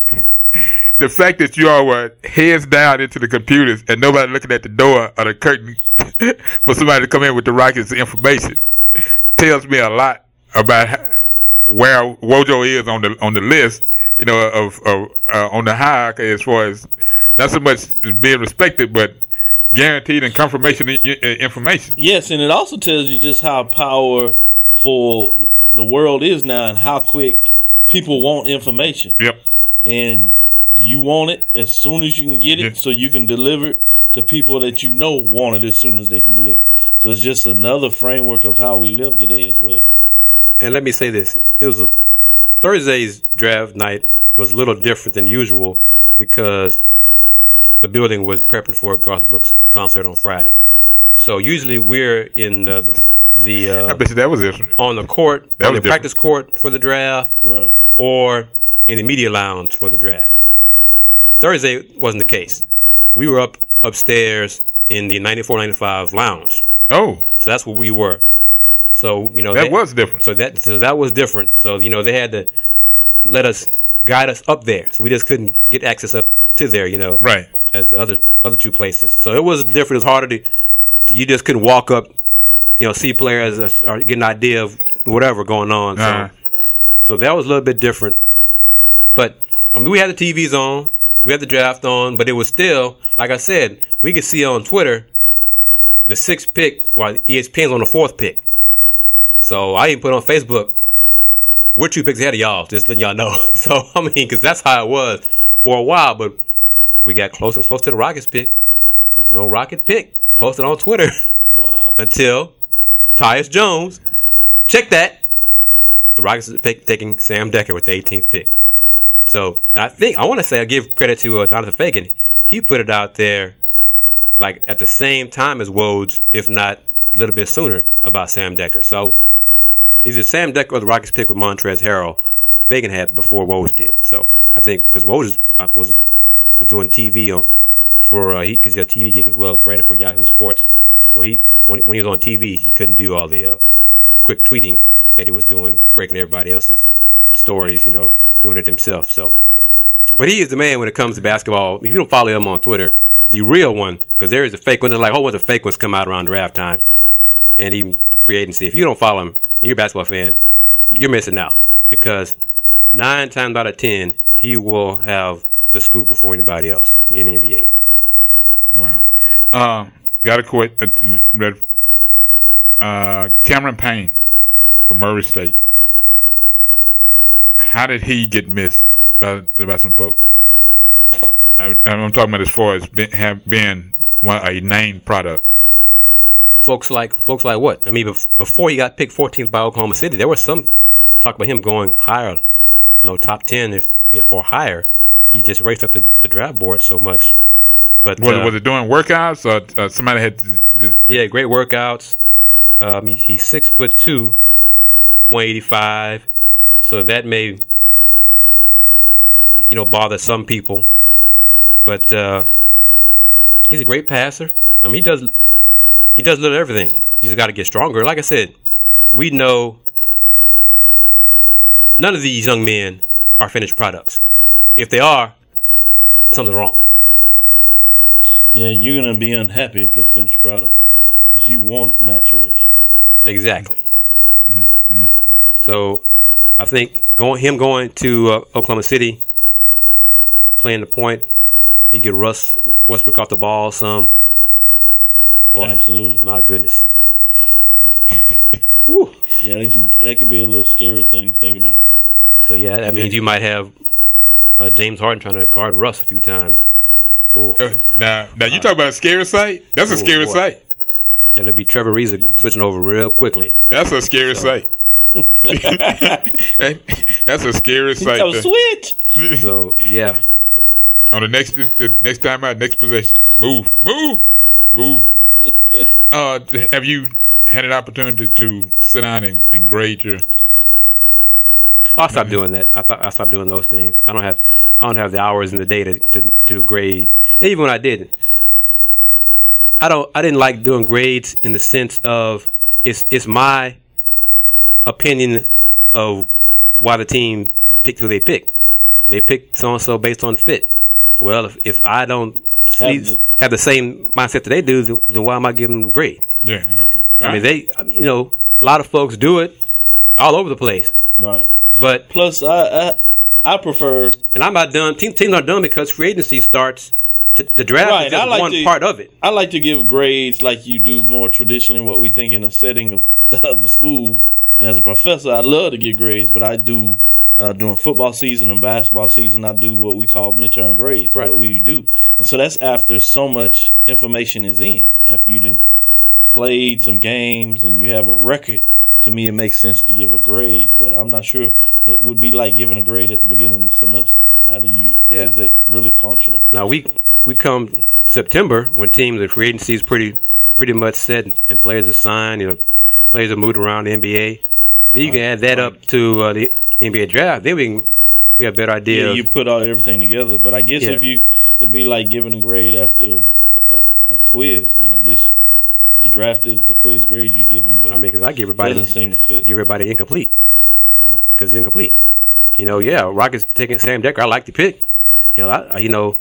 [SPEAKER 2] The fact that you all were heads down into the computers and nobody looking at the door or the curtain *laughs* for somebody to come in with the Rockets information tells me a lot about how, where Wojo is on the on the list. You know, of, of uh, on the hierarchy as far as not so much being respected, but guaranteed and confirmation information.
[SPEAKER 3] Yes, and it also tells you just how powerful the world is now and how quick people want information.
[SPEAKER 2] Yep.
[SPEAKER 3] And you want it as soon as you can get it
[SPEAKER 2] Yeah.
[SPEAKER 3] so you can deliver it to people that you know want it as soon as they can deliver it. So it's just another framework of how we live today as well.
[SPEAKER 1] And let me say this: it was a, Thursday's draft night was a little different than usual because the building was prepping for a Garth Brooks concert on Friday. So usually we're in the the
[SPEAKER 2] I
[SPEAKER 1] uh,
[SPEAKER 2] bet you that was it.
[SPEAKER 1] on the court,
[SPEAKER 2] That
[SPEAKER 1] on
[SPEAKER 2] was
[SPEAKER 1] the practice court for the draft,
[SPEAKER 3] Right.
[SPEAKER 1] or in the media lounge for the draft. Thursday wasn't the case. We were up upstairs in the 94-95 lounge.
[SPEAKER 2] Oh,
[SPEAKER 1] So that's where we were. So you know
[SPEAKER 2] that
[SPEAKER 1] they-
[SPEAKER 2] was different.
[SPEAKER 1] so that so that was different. So you know they had to let us guide us up there. So we just couldn't get access up to there. You know,
[SPEAKER 2] Right.
[SPEAKER 1] As the other other two places. So it was different. It was harder to. You just couldn't walk up. You know, see players or- or get an idea of whatever going on. So
[SPEAKER 2] Uh-huh.
[SPEAKER 1] so that was a little bit different. But I mean, we had the TVs on. We had the draft on, but it was still, like I said, we could see on Twitter the sixth pick while ESPN's on the fourth pick. So I even put on Facebook, we're two picks ahead of y'all, just letting y'all know. *laughs* So, I mean, because that's how it was for a while, but we got close and close to the Rockets pick. It was no Rocket pick posted on Twitter
[SPEAKER 3] Wow. *laughs*
[SPEAKER 1] until Tyus Jones. Check that. The Rockets are pick, taking Sam Dekker with the 18th pick. So, and I think, I want to say, I give credit to uh, Jonathan Feigen. He put it out there like at the same time as Woj, if not a little bit sooner, about Sam Dekker. So, either Sam Dekker or the Rockets pick with Montrezl Harrell, Feigen had before Woj did. So, I think because Woj is- uh, was was doing TV on, for uh, he because he had a TV gig as well as writing for Yahoo Sports. So he when when he was on TV, he couldn't do all the uh, quick tweeting that he was doing, breaking everybody else's stories. You know, doing it himself. So, but he is the man when it comes to basketball. If you don't follow him on Twitter, the real one, because there is a fake one. There's like a whole bunch of fake ones come out around draft time, and even free agency. If you don't follow him, you're a basketball fan, you're missing out because nine times out of ten, he will have the scoop before anybody else in NBA.
[SPEAKER 2] Wow. Uh, got a quit. Uh, uh, Cameron Payne from Murray State. How did he get missed by by some folks? I, I'm talking about as far as been, have been one, a named product.
[SPEAKER 1] folks like folks like what? I mean, bef- before he got picked 14th by Oklahoma City, there was some talk about him going higher, you know, top 10 if you know, or higher. He just raced up the, the draft board so much. But
[SPEAKER 2] Was,
[SPEAKER 1] uh,
[SPEAKER 2] it was it doing workouts or uh, somebody had? To, to,
[SPEAKER 1] yeah, great workouts. Um, he, he's six foot two, 185. So that may, you know, bother some people. But uh, he's a great passer. I mean, he does he does a little everything. He's got to get stronger. Like I said, we know none of these young men are finished products. If they are, something's wrong.
[SPEAKER 3] Yeah, you're gonna be unhappy if they're finished product because you want maturation.
[SPEAKER 1] Exactly. So, I think going him going to uh, Oklahoma City, playing the point, you get Russ Westbrook off the ball some. Boy,
[SPEAKER 3] Absolutely.
[SPEAKER 1] my goodness. *laughs*
[SPEAKER 3] Yeah, that can- that could be a little scary thing to think about.
[SPEAKER 1] So yeah, that means you might have uh, James Harden trying to guard Russ a few times. Ooh,
[SPEAKER 2] Uh, now, now you talk about a scary sight. That's a
[SPEAKER 1] Ooh,
[SPEAKER 2] scary
[SPEAKER 1] boy.
[SPEAKER 2] sight.
[SPEAKER 1] that'll be Trevor Ariza switching over real quickly.
[SPEAKER 2] That's a scary sight. *laughs* That's a scary sight.
[SPEAKER 3] So
[SPEAKER 2] to-
[SPEAKER 3] switch. *laughs*
[SPEAKER 1] So yeah,
[SPEAKER 2] on the next the next time out, next possession, move, move, move. *laughs* Uh, have you had an opportunity to sit down and, and grade your?
[SPEAKER 1] I'll stop doing that. I thought I stopped doing those things. I don't have I don't have the hours in the day to to, to grade. And even when I did, I don't I didn't like doing grades in the sense of it's it's my opinion of why the team picked who they picked. They picked so and so based on fit. Well, if, if I don't see,
[SPEAKER 3] Have the-
[SPEAKER 1] have the same mindset that they do, then then why am I giving them a grade?
[SPEAKER 2] Yeah, okay.
[SPEAKER 1] I mean, they, I mean, you know, a lot of folks do it all over the place,
[SPEAKER 3] Right.
[SPEAKER 1] but
[SPEAKER 3] Plus, I I, I prefer
[SPEAKER 1] And I'm not done. Team, teams aren't done because free agency starts. To, the draft
[SPEAKER 3] Right,
[SPEAKER 1] is just
[SPEAKER 3] like
[SPEAKER 1] one
[SPEAKER 3] to-
[SPEAKER 1] part of it.
[SPEAKER 3] I like to give grades like you do more traditionally what we think in a setting of, *laughs* of a school. And as a professor, I love to give grades, but I do uh, during football season and basketball season, I do what we call midterm grades.
[SPEAKER 1] Right.
[SPEAKER 3] What we do, and so that's after so much information is in. After you didn't played some games and you have a record, to me it makes sense to give a grade. But I'm not sure it would be like giving a grade at the beginning of the semester. How do you?
[SPEAKER 1] Yeah.
[SPEAKER 3] Is that really functional?
[SPEAKER 1] Now we we come September when teams the free agency is pretty pretty much set and players are signed. You know, players are moved around the NBA. Then you can add that up to uh, the NBA draft. Then we can we have a better idea.
[SPEAKER 3] Yeah, you put all everything together. But I guess
[SPEAKER 1] Yeah.
[SPEAKER 3] if you, it'd be like giving a grade after a, a quiz, and I guess the draft is the quiz grade you give them. But
[SPEAKER 1] I mean, because I give everybody
[SPEAKER 3] doesn't seem to fit.
[SPEAKER 1] give everybody incomplete.
[SPEAKER 3] Right.
[SPEAKER 1] Because incomplete. You know, yeah, Rockets taking Sam Dekker. I like the pick. You know, I, you know,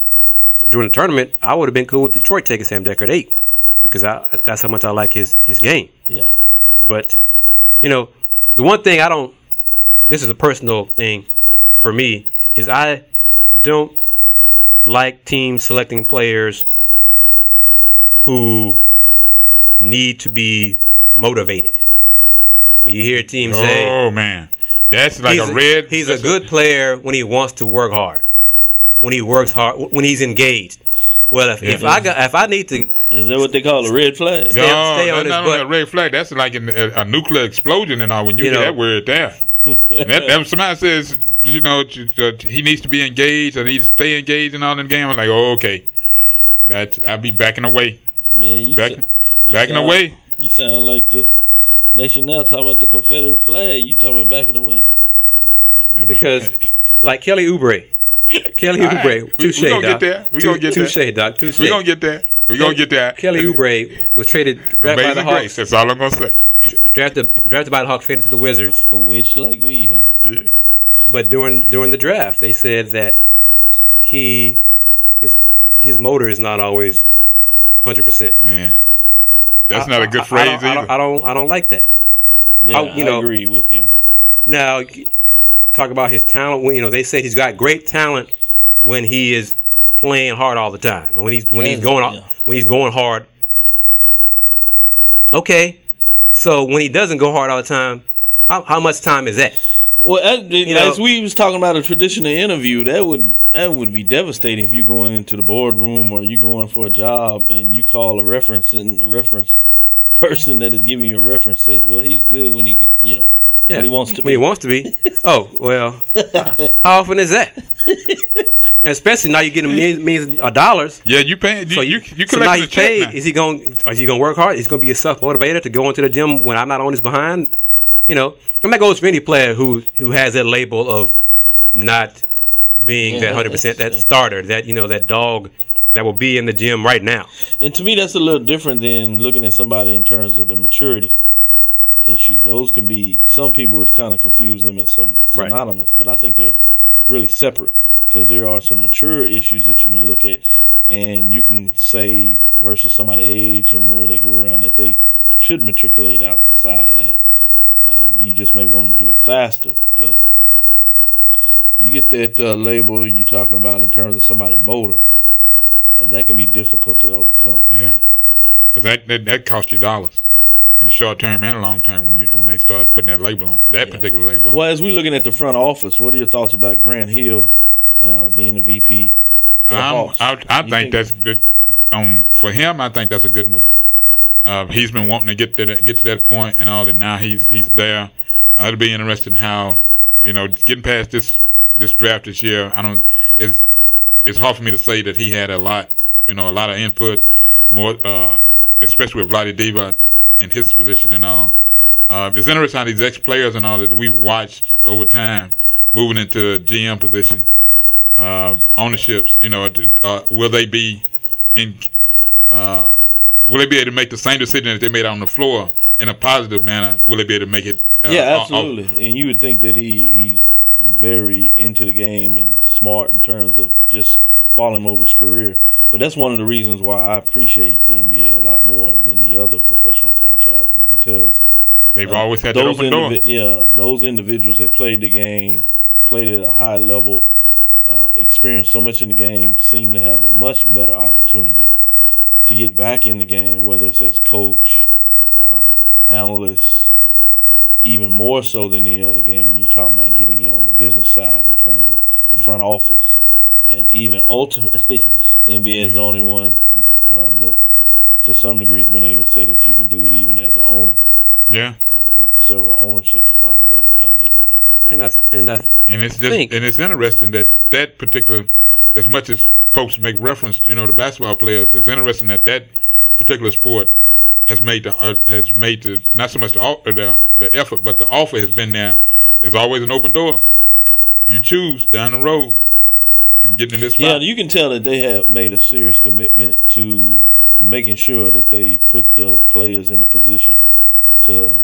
[SPEAKER 1] during the tournament, I would have been cool with Detroit taking Sam Dekker at eight because I, that's how much I like his his game.
[SPEAKER 3] Yeah.
[SPEAKER 1] But you know, the one thing I don't. This is a personal thing for me is I don't like teams selecting players who need to be motivated. When you hear a team say
[SPEAKER 2] Oh man, that's like
[SPEAKER 1] he's
[SPEAKER 2] a red.
[SPEAKER 1] he's a
[SPEAKER 2] that's
[SPEAKER 1] good player when he wants to work hard, when he works hard, when he's engaged. Well, if, if I got if I need to
[SPEAKER 3] Is that what they call a red flag?
[SPEAKER 1] Stay-
[SPEAKER 2] No,
[SPEAKER 1] stay on
[SPEAKER 2] that's
[SPEAKER 1] his
[SPEAKER 2] not a red flag. That's like an, a, a nuclear explosion and all. When you,
[SPEAKER 1] You
[SPEAKER 2] hear
[SPEAKER 1] know.
[SPEAKER 2] that word there, and that, that somebody says, you know, t- t- he needs to be engaged or needs to stay engaged in all the game. I'm like, oh, okay, that I'll be backing away,
[SPEAKER 3] Man, you
[SPEAKER 2] back,
[SPEAKER 3] sa- you
[SPEAKER 2] backing
[SPEAKER 3] sound-
[SPEAKER 2] away.
[SPEAKER 3] You sound like the nation now talking about the Confederate flag. You talking about backing away?
[SPEAKER 1] because *laughs* like Kelly Oubre, Kelly
[SPEAKER 2] All right.
[SPEAKER 1] Oubre,
[SPEAKER 2] We-
[SPEAKER 1] touche,
[SPEAKER 2] we gonna
[SPEAKER 1] doc.
[SPEAKER 2] get there. We
[SPEAKER 1] Tou-
[SPEAKER 2] gonna get there.
[SPEAKER 1] touche, doc. Touche.
[SPEAKER 2] we gonna get there. We gonna get there.
[SPEAKER 1] Kelly Oubre was traded drafted by the
[SPEAKER 2] Amazing grace.
[SPEAKER 1] Hawks,
[SPEAKER 2] That's all I'm gonna say.
[SPEAKER 1] drafted drafted by the Hawks, traded to the Wizards.
[SPEAKER 3] A witch like me, huh?
[SPEAKER 2] Yeah.
[SPEAKER 1] But during during the draft, they said that he his his motor is not always hundred percent.
[SPEAKER 2] Man, that's not a good
[SPEAKER 1] I,
[SPEAKER 2] phrase
[SPEAKER 1] I don't, I don't, I don't I don't like that.
[SPEAKER 3] Yeah,
[SPEAKER 1] I- you know-
[SPEAKER 3] agree with you.
[SPEAKER 1] Now, talk about his talent. When you know they say he's got great talent when he is playing hard all the time, and when he's when he's going
[SPEAKER 3] yeah.
[SPEAKER 1] when he's going hard. Okay, so when he doesn't go hard all the time, how how much time is that?
[SPEAKER 3] Well, as,
[SPEAKER 1] know-
[SPEAKER 3] as we was talking about a traditional interview, that would that would be devastating if you going into the boardroom or you going for a job and you call a reference and the reference person that is giving you a reference says, "Well, he's good when he, you know,
[SPEAKER 1] Yeah,
[SPEAKER 3] when he wants to
[SPEAKER 1] When he
[SPEAKER 3] be."
[SPEAKER 1] wants to be. Oh well, *laughs* how often is that? Especially now you're getting millions, millions of dollars.
[SPEAKER 2] yeah, you paying. You,
[SPEAKER 1] So
[SPEAKER 2] you,
[SPEAKER 1] you,
[SPEAKER 2] you
[SPEAKER 1] so now
[SPEAKER 2] collecting
[SPEAKER 1] he's paid.
[SPEAKER 2] now.
[SPEAKER 1] Is he going? Is he going to work hard? Is he going to be a self motivator to go into the gym when I'm not on his behind? You know, and that goes for any player who who has that label of not being that hundred percent that
[SPEAKER 3] that's-
[SPEAKER 1] starter, that you know that dog that will be in the gym right now.
[SPEAKER 3] And to me, that's a little different than looking at somebody in terms of the maturity issue. Those can be some people would kind of confuse them as some
[SPEAKER 1] Right.
[SPEAKER 3] synonymous, but I think they're really separate because there are some mature issues that you can look at, and you can say versus somebody age and where they go around that they should matriculate outside of that. Um, you just may want them to do it faster, but you get that uh, label you're talking about in terms of somebody motor, and that can be difficult to overcome.
[SPEAKER 2] Yeah, because that, that that cost you dollars, in the short term and the long term when you when they start putting that label on that particular label. On.
[SPEAKER 3] Well, as we're looking at the front office, what are your thoughts about Grant Hill uh, being the VP for?
[SPEAKER 2] I, I
[SPEAKER 3] You
[SPEAKER 2] think, that's good. Um, for him, I think that's a good move. Uh, he's been wanting to get to that, get to that point and all, and now he's he's there. Uh, it'll be interesting how you know getting past this this draft this year. I don't. It's it's hard for me to say that he had a lot, you know, a lot of input, more, uh, especially with Vlade Divac in his position and all. Uh, it's interesting how these ex players and all that we've watched over time moving into GM positions uh, ownerships, you know, uh, will they be in? Uh, will they be able to make the same decision that they made on the floor in a positive manner? Will they be able to make it? Uh,
[SPEAKER 3] yeah,
[SPEAKER 2] off-
[SPEAKER 3] absolutely. and you would think that he he's very into the game and smart in terms of just following over his career. But that's one of the reasons why I appreciate the NBA a lot more than the other professional franchises because
[SPEAKER 2] they've always had that
[SPEAKER 3] those
[SPEAKER 2] open door.
[SPEAKER 3] indivi- yeah, those individuals that played the game, played at a high level, uh, experienced so much in the game, seem to have a much better opportunity to get back in the game, whether it's as coach, um, analyst, even more so than the other game when you're talking about getting you on the business side in terms of the front office. And even ultimately, *laughs* NBA is the only one um, that, to some degree, has been able to say that you can do it even as an owner
[SPEAKER 2] Yeah,
[SPEAKER 3] uh, with several ownerships finding a way to kind of get in there.
[SPEAKER 1] And I and I
[SPEAKER 2] and it's just
[SPEAKER 1] Think.
[SPEAKER 2] and it's interesting that that particular, as much as folks make reference, you know, to basketball players, it's interesting that that particular sport has made the uh, has made the not so much the, the the effort, but the offer has been there. There's always an open door. If you choose down the road, you can get in this spot.
[SPEAKER 3] Yeah, you can tell that they have made a serious commitment to making sure that they put their players in a position to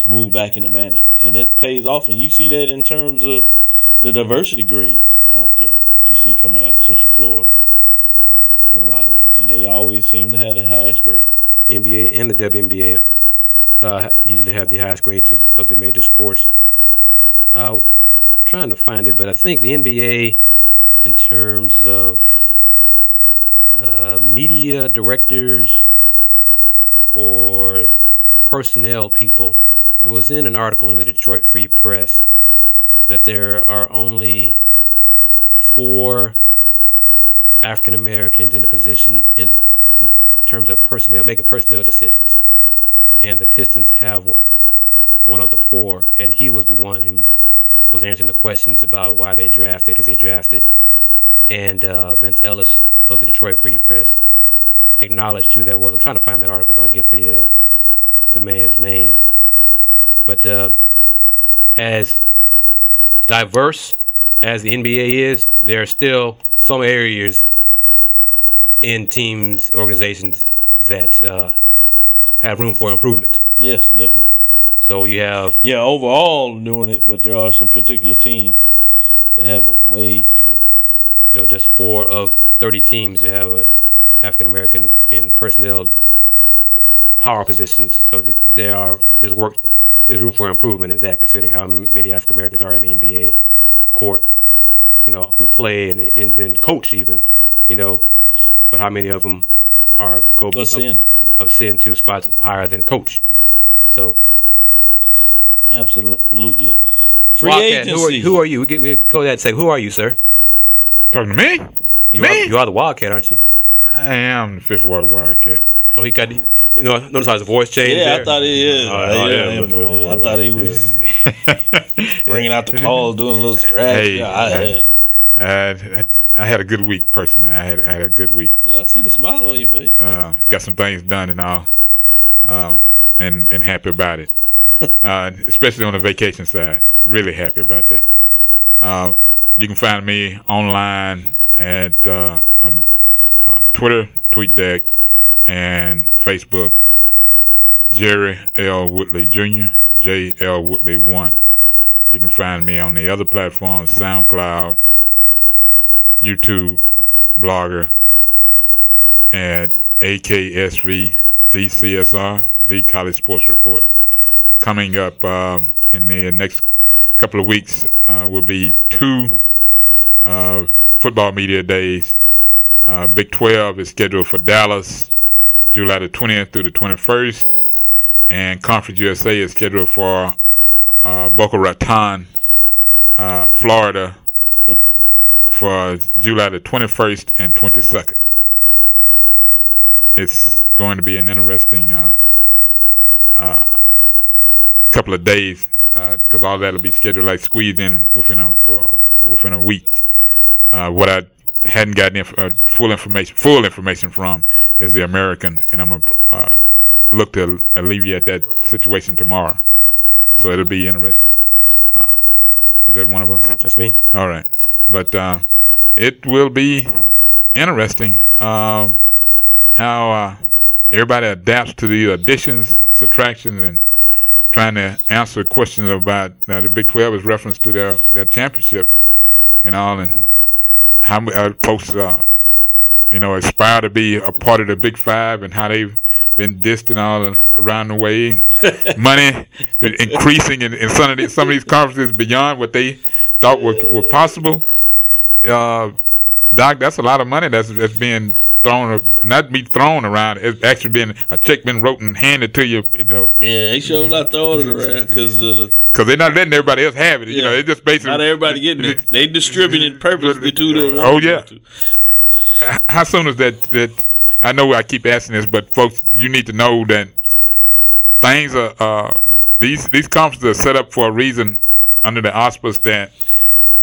[SPEAKER 3] to move back into management, and that pays off. And you see that in terms of the diversity grades out there that you see coming out of Central Florida uh, in a lot of ways, and they always seem to have the highest grade.
[SPEAKER 1] NBA and the WNBA uh, usually have the highest grades of, of the major sports. Uh, trying to find it, but I think the NBA, in terms of uh, media directors or personnel people, it was in an article in the Detroit Free Press that there are only four African Americans in a position in, the, in terms of personnel, making personnel decisions. And the Pistons have one, one of the four, and he was the one who was answering the questions about why they drafted, who they drafted. And uh, Vince Ellis of the Detroit Free Press acknowledged who that was. I'm trying to find that article so I get the uh, the man's name. But uh, as diverse as the NBA is, there are still some areas in teams, organizations that uh, have room for improvement.
[SPEAKER 3] Yes, definitely.
[SPEAKER 1] So you have
[SPEAKER 3] Yeah, overall doing it, but there are some particular teams that have a ways to go.
[SPEAKER 1] you know just four of 30 teams that have a African American in personnel power positions. So th- there are there's work there's room for improvement in that, considering how many African Americans are in the NBA court. You know who play and, and then coach even. You know, but how many of them are go
[SPEAKER 3] Ascend.
[SPEAKER 1] ascend to spots higher than coach? So
[SPEAKER 3] Absolutely. Free
[SPEAKER 1] Wildcat,
[SPEAKER 3] agency.
[SPEAKER 1] who are, who are you? We, get, we go ahead and say, who are you, sir?
[SPEAKER 2] Talking to me?
[SPEAKER 1] You
[SPEAKER 2] Me?
[SPEAKER 1] are, you are the Wildcat, aren't you?
[SPEAKER 2] I am the Fifth Ward Wildcat.
[SPEAKER 1] Oh, he got. You know, notice how his voice changed.
[SPEAKER 3] Yeah,
[SPEAKER 1] there?
[SPEAKER 3] I thought he is.
[SPEAKER 1] Oh,
[SPEAKER 3] I,
[SPEAKER 1] oh, yeah,
[SPEAKER 3] yeah,
[SPEAKER 1] look, look,
[SPEAKER 3] I thought he was *laughs* bringing out the calls, doing a little scratch.
[SPEAKER 2] Hey,
[SPEAKER 3] yeah, I,
[SPEAKER 2] I- I, I had a good week personally. I had I had a good week.
[SPEAKER 3] I see the smile on your face.
[SPEAKER 2] Uh, got some things done and all, um, and and happy about it. *laughs* uh, especially on the vacation side, really happy about that. Uh, you can find me online at uh, on uh, Twitter, TweetDeck, and Facebook. Jerry L. Woodley Jr. J. L. Woodley One. You can find me on the other platforms: SoundCloud, YouTube, Blogger, and AKSV, the CSR, the College Sports Report. Coming up um, in the next couple of weeks uh, will be two uh, football media days. Uh, Big 12 is scheduled for Dallas, July the 20th through the 21st, and Conference USA is scheduled for uh, Boca Raton, uh, Florida, *laughs* for July the 21st and 22nd. It's going to be an interesting uh, uh, couple of days because all that'll be scheduled like squeezed in within a uh, within a week. Uh, what I hadn't gotten inf- uh, full information full information from is the American, and I'm gonna uh, look to alleviate that situation tomorrow. So it'll be interesting. Uh, is that one of us?
[SPEAKER 1] That's me.
[SPEAKER 2] All right, but uh, it will be interesting um, how uh, everybody adapts to the additions, subtractions, and trying to answer questions about uh, the Big Twelve is reference to their their championship and all, and how many uh, folks uh, you know aspire to be a part of the Big Five, and how they've been dissed and all around the way. *laughs* Money increasing in, in some of these, some of these conferences beyond what they thought were, were possible. Uh, Doc, that's a lot of money that's that's being thrown, not be thrown around. It's actually been a check been wrote and handed to you. You know,
[SPEAKER 3] Yeah, they sure not throwing it around because the
[SPEAKER 2] because they're not letting everybody else have it. You know,
[SPEAKER 3] Yeah.
[SPEAKER 2] it's just basically
[SPEAKER 3] not everybody getting it. They distributing it purposely to the
[SPEAKER 2] Oh, yeah.
[SPEAKER 3] to.
[SPEAKER 2] how soon is that that I know I keep asking this, but folks, you need to know that things are uh, these these conferences are set up for a reason under the auspice that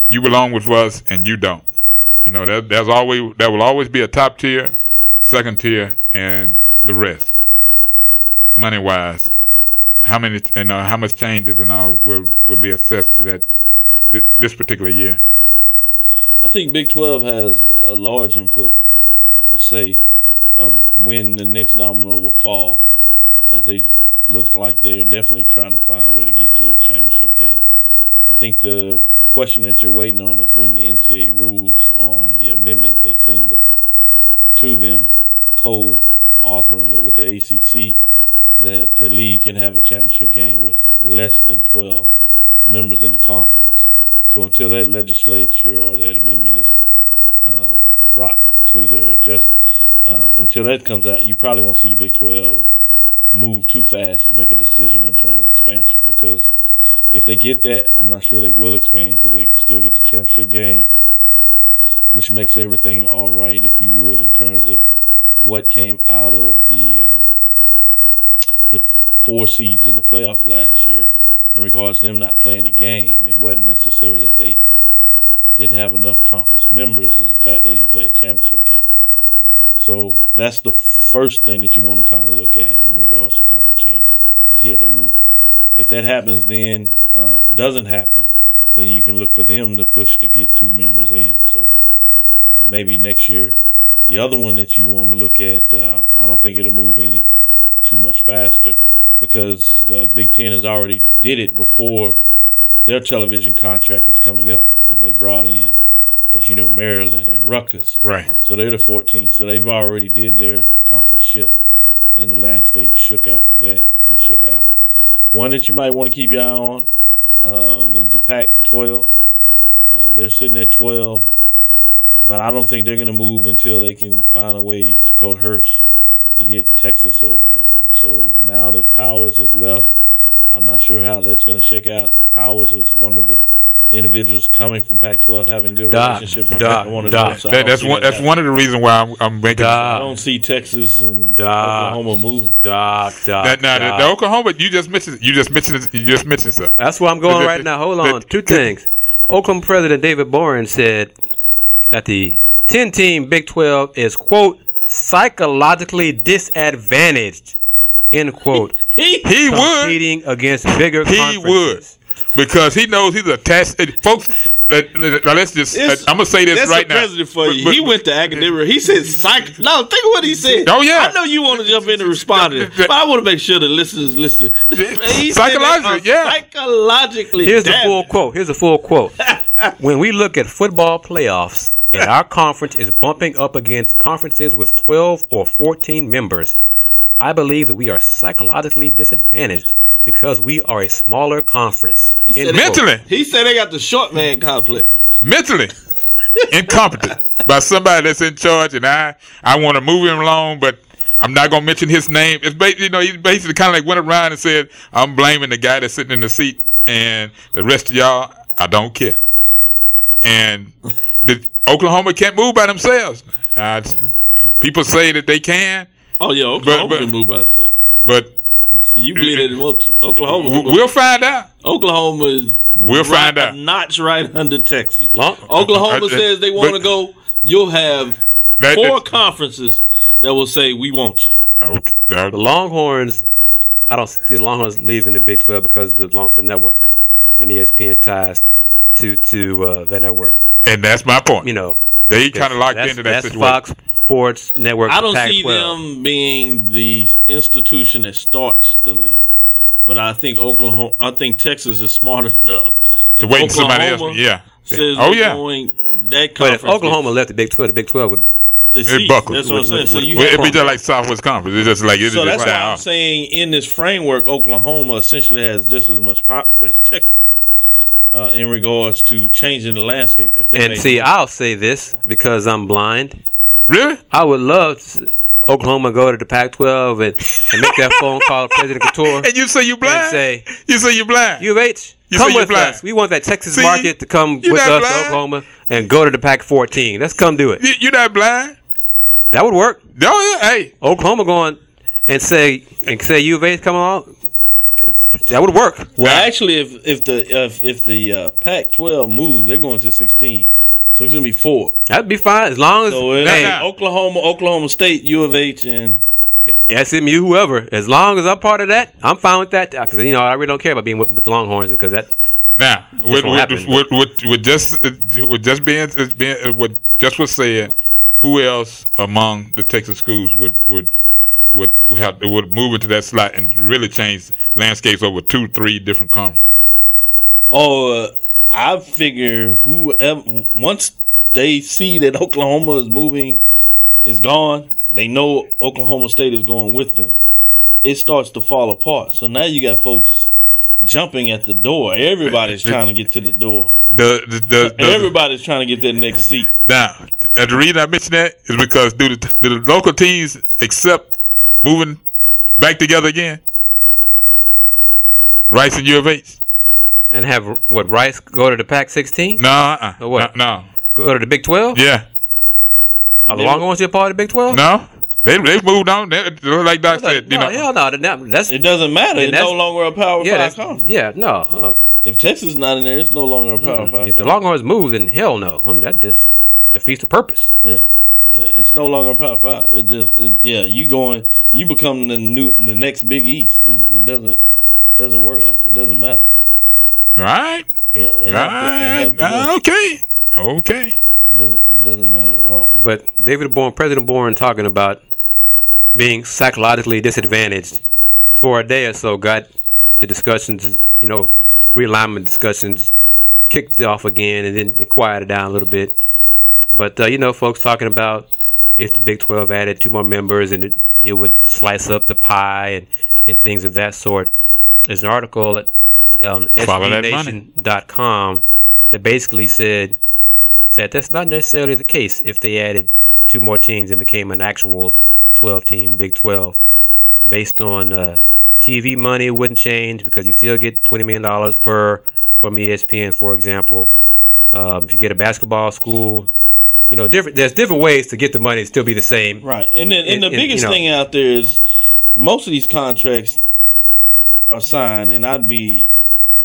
[SPEAKER 2] you belong with us and you don't. You know, there, there's always there will always be a top tier, second tier, and the rest. Money wise, how many and uh, how much changes and all will will be assessed to that thi- this particular year.
[SPEAKER 3] I think Big Twelve has a large input, uh, say, of when the next domino will fall, as they looks like they're definitely trying to find a way to get to a championship game. I think the question that you're waiting on is when the NCAA rules on the amendment they send to them, co-authoring it with the ACC, that a league can have a championship game with less than 12 members in the conference. So until that legislature or that amendment is um, brought to their adjustment, uh, until that comes out, you probably won't see the Big 12 move too fast to make a decision in terms of expansion. Because if they get that, I'm not sure they will expand because they still get the championship game, which makes everything all right, if you would, in terms of what came out of the um, the four seeds in the playoff last year in regards to them not playing a game. It wasn't necessarily that they didn't have enough conference members; it's the fact they didn't play a championship game. So that's the first thing that you want to kind of look at in regards to conference changes. Is here the rule. If that happens, then uh, doesn't happen, then you can look for them to push to get two members in. So uh, maybe next year. The other one that you want to look at, uh, I don't think it'll move any too much faster because uh, Big Ten has already did it before their television contract is coming up, and they brought in, as you know, Maryland and Rutgers.
[SPEAKER 2] Right.
[SPEAKER 3] So they're the 14. So they've already did their conference shift, and the landscape shook after that and shook out. One that you might want to keep your eye on um, is the Pac-12. Um, they're sitting at 12, but I don't think they're going to move until they can find a way to coerce to get Texas over there. And so now that Powers is left, I'm not sure how that's going to shake out. Powers is one of the individuals coming from Pac-12 having good
[SPEAKER 1] Doc,
[SPEAKER 3] relationships. with
[SPEAKER 1] Doc,
[SPEAKER 3] one of
[SPEAKER 1] Doc.
[SPEAKER 3] them, so I
[SPEAKER 2] That,
[SPEAKER 3] don't
[SPEAKER 2] that's one.
[SPEAKER 3] that
[SPEAKER 2] That's one of the reasons why I'm, I'm making.
[SPEAKER 3] I don't see Texas and
[SPEAKER 1] Doc.
[SPEAKER 3] Oklahoma moving.
[SPEAKER 1] Doc, Doc,
[SPEAKER 2] That, now, the,
[SPEAKER 1] Doc.
[SPEAKER 2] the Oklahoma, you just mentioned. You just mentioned. You just mentioned something.
[SPEAKER 1] That's where I'm going right now. Hold on. Two things. Oakland President David Boren said that the 10 team Big 12 is, quote, psychologically disadvantaged, end quote, *laughs*
[SPEAKER 3] He,
[SPEAKER 2] He would.
[SPEAKER 1] competing against bigger
[SPEAKER 2] He
[SPEAKER 1] conferences.
[SPEAKER 2] would because he knows he's attached. eh, Folks, let, let, let's just.
[SPEAKER 3] It's-
[SPEAKER 2] I'm gonna say this right
[SPEAKER 3] the
[SPEAKER 2] now.
[SPEAKER 3] president for you.
[SPEAKER 2] But-
[SPEAKER 3] he went to academia. He said psych. No, think of what he said.
[SPEAKER 2] Oh, yeah.
[SPEAKER 3] I know you want to jump in and respond to this, but I want to make sure the listeners listen. *laughs* He
[SPEAKER 2] Psychologically, yeah.
[SPEAKER 3] Psychologically.
[SPEAKER 1] Here's the
[SPEAKER 3] damaged.
[SPEAKER 1] full quote. Here's the full quote. *laughs* when we look at football playoffs and our conference is bumping up against conferences with 12 or 14 members, I believe that we are psychologically disadvantaged because we are a smaller conference.
[SPEAKER 3] He
[SPEAKER 1] End
[SPEAKER 3] said,
[SPEAKER 1] quote.
[SPEAKER 2] Mentally,
[SPEAKER 3] he said they got the short man complex.
[SPEAKER 2] mentally incompetent *laughs* by somebody that's in charge, and I I want to move him along, but I'm not gonna mention his name. It's ba- you know he basically kind of like went around and said, "I'm blaming the guy that's sitting in the seat, and the rest of y'all, I don't care." And the Oklahoma can't move by themselves. Uh, people say that they can,
[SPEAKER 3] Oh yeah, Oklahoma
[SPEAKER 2] but-
[SPEAKER 3] can move by itself.
[SPEAKER 2] but
[SPEAKER 3] You believe they didn't want to. Oklahoma.
[SPEAKER 2] we'll find out.
[SPEAKER 3] Oklahoma is
[SPEAKER 2] We'll
[SPEAKER 3] right,
[SPEAKER 2] find out.
[SPEAKER 3] a notch right under Texas.
[SPEAKER 1] Long-
[SPEAKER 3] Oklahoma
[SPEAKER 2] Uh, uh,
[SPEAKER 3] says they want to go. You'll have
[SPEAKER 2] That-
[SPEAKER 3] four conferences that will say we want you.
[SPEAKER 2] Okay, that-
[SPEAKER 1] The Longhorns, I don't see the Longhorns leaving the Big Twelve because of the, long, the network and ESPN's ties to to uh, that network.
[SPEAKER 2] And that's my point.
[SPEAKER 1] You know,
[SPEAKER 2] they kind of locked into that
[SPEAKER 1] that's
[SPEAKER 2] situation.
[SPEAKER 1] Fox Sports Network.
[SPEAKER 3] I don't
[SPEAKER 1] Pac-12.
[SPEAKER 3] see them being the institution that starts the league, but I think Oklahoma. I think Texas is smart *laughs* enough
[SPEAKER 2] to
[SPEAKER 3] If
[SPEAKER 2] wait for somebody else. Yeah.
[SPEAKER 3] Says
[SPEAKER 2] oh
[SPEAKER 3] they're
[SPEAKER 2] yeah.
[SPEAKER 3] going that
[SPEAKER 1] But
[SPEAKER 3] conference.
[SPEAKER 1] if Oklahoma left the Big Twelve, the Big Twelve would.
[SPEAKER 3] is
[SPEAKER 2] It
[SPEAKER 3] seats.
[SPEAKER 2] buckled.
[SPEAKER 3] That's what I'm saying.
[SPEAKER 1] with-
[SPEAKER 3] So you
[SPEAKER 2] Well, it'd be just like Southwest Conference. It's just like it's
[SPEAKER 3] So
[SPEAKER 2] just
[SPEAKER 3] that's
[SPEAKER 2] like,
[SPEAKER 3] why I'm saying in this framework, Oklahoma essentially has just as much power as Texas uh, in regards to changing the landscape. If
[SPEAKER 1] And
[SPEAKER 3] make-
[SPEAKER 1] see, I'll say this because I'm blind.
[SPEAKER 2] Really?
[SPEAKER 1] I would love to see Oklahoma go to the Pac-12 and, and make that phone call to President Khator *laughs*
[SPEAKER 2] And you say you blind?
[SPEAKER 1] and say,
[SPEAKER 2] you say you blind?
[SPEAKER 1] U of H,
[SPEAKER 2] You
[SPEAKER 1] come
[SPEAKER 2] say you're
[SPEAKER 1] with
[SPEAKER 2] blind.
[SPEAKER 1] us. We want that Texas
[SPEAKER 2] See?
[SPEAKER 1] market to come with us
[SPEAKER 2] blind.
[SPEAKER 1] to Oklahoma and go to the Pac-14. Let's come do it.
[SPEAKER 2] you, you not blind?
[SPEAKER 1] That would work.
[SPEAKER 2] Oh yeah. Hey,
[SPEAKER 1] Oklahoma going and say and say U of H come on. That would work.
[SPEAKER 3] well,
[SPEAKER 2] Now-
[SPEAKER 3] actually, if if the if, if the uh, Pac-12 moves, they're going to 16. So it's going to be four.
[SPEAKER 1] That'd be fine as long as
[SPEAKER 3] So it's Oklahoma, Oklahoma State, U of H, and
[SPEAKER 1] SMU, whoever. As long as I'm part of that, I'm fine with that. Because you know I really don't care about being with, with the Longhorns because that
[SPEAKER 2] now with with,
[SPEAKER 1] happen,
[SPEAKER 2] with, with, with just with just being it's being uh, what just was said, who else among the Texas schools would would would have would move into that slot and really change landscapes over two, three different conferences?
[SPEAKER 3] oh, uh, I figure whoever once they see that Oklahoma is moving, is gone. They know Oklahoma State is going with them. It starts to fall apart. So now you got folks jumping at the door. Everybody's trying to get to the door.
[SPEAKER 2] The the, the, the
[SPEAKER 3] Everybody's trying to get that next seat.
[SPEAKER 2] Now, the reason I mention that is because do the, do the local teams accept moving back together again? Rice and U of H?
[SPEAKER 1] and have what Rice go to the Pac-16,
[SPEAKER 2] No, uh-uh.
[SPEAKER 1] Or what?
[SPEAKER 2] No, no.
[SPEAKER 1] go to the Big 12.
[SPEAKER 2] Yeah.
[SPEAKER 1] Are the Longhorns still part of the Big 12?
[SPEAKER 2] No. They they've moved on. They, like Doc said, you
[SPEAKER 1] no,
[SPEAKER 2] know.
[SPEAKER 1] hell no. that- That's
[SPEAKER 3] It doesn't matter. It's no longer a Power
[SPEAKER 1] yeah,
[SPEAKER 3] Five conference.
[SPEAKER 1] yeah, no. uh,
[SPEAKER 3] If Texas is not in there, it's no longer a Power Five.
[SPEAKER 1] if the
[SPEAKER 3] conference.
[SPEAKER 1] Longhorns move, then hell no. That just defeats the purpose.
[SPEAKER 3] Yeah, yeah, it's no longer a Power Five. It just, it, yeah, you going, you become the new, the next Big East. It, it doesn't, doesn't work like that. It doesn't matter.
[SPEAKER 2] Right?
[SPEAKER 3] Yeah, they have to, they
[SPEAKER 2] Right.
[SPEAKER 3] to.
[SPEAKER 2] Uh, okay. Okay.
[SPEAKER 3] It doesn't, it doesn't matter at all.
[SPEAKER 1] But David Boren, President Boren, talking about being psychologically disadvantaged for a day or so, got the discussions, you know, realignment discussions kicked off again, and then it quieted down a little bit. But uh, you know, folks talking about if the Big Twelve added two more members, and it, it would slice up the pie and, and things of that sort. There's an article at
[SPEAKER 2] that.
[SPEAKER 1] SBNation.com that basically said that that's not necessarily the case if they added two more teams and became an actual 12 team Big 12. Based on uh, TV money, it wouldn't change because you still get $20 million per from ESPN, for example. Um, if you get a basketball school, you know, different. There's different ways to get the money and still be the same.
[SPEAKER 3] Right, and then and
[SPEAKER 1] And-
[SPEAKER 3] the
[SPEAKER 1] and,
[SPEAKER 3] biggest
[SPEAKER 1] you know-
[SPEAKER 3] thing out there is most of these contracts are signed, and I'd be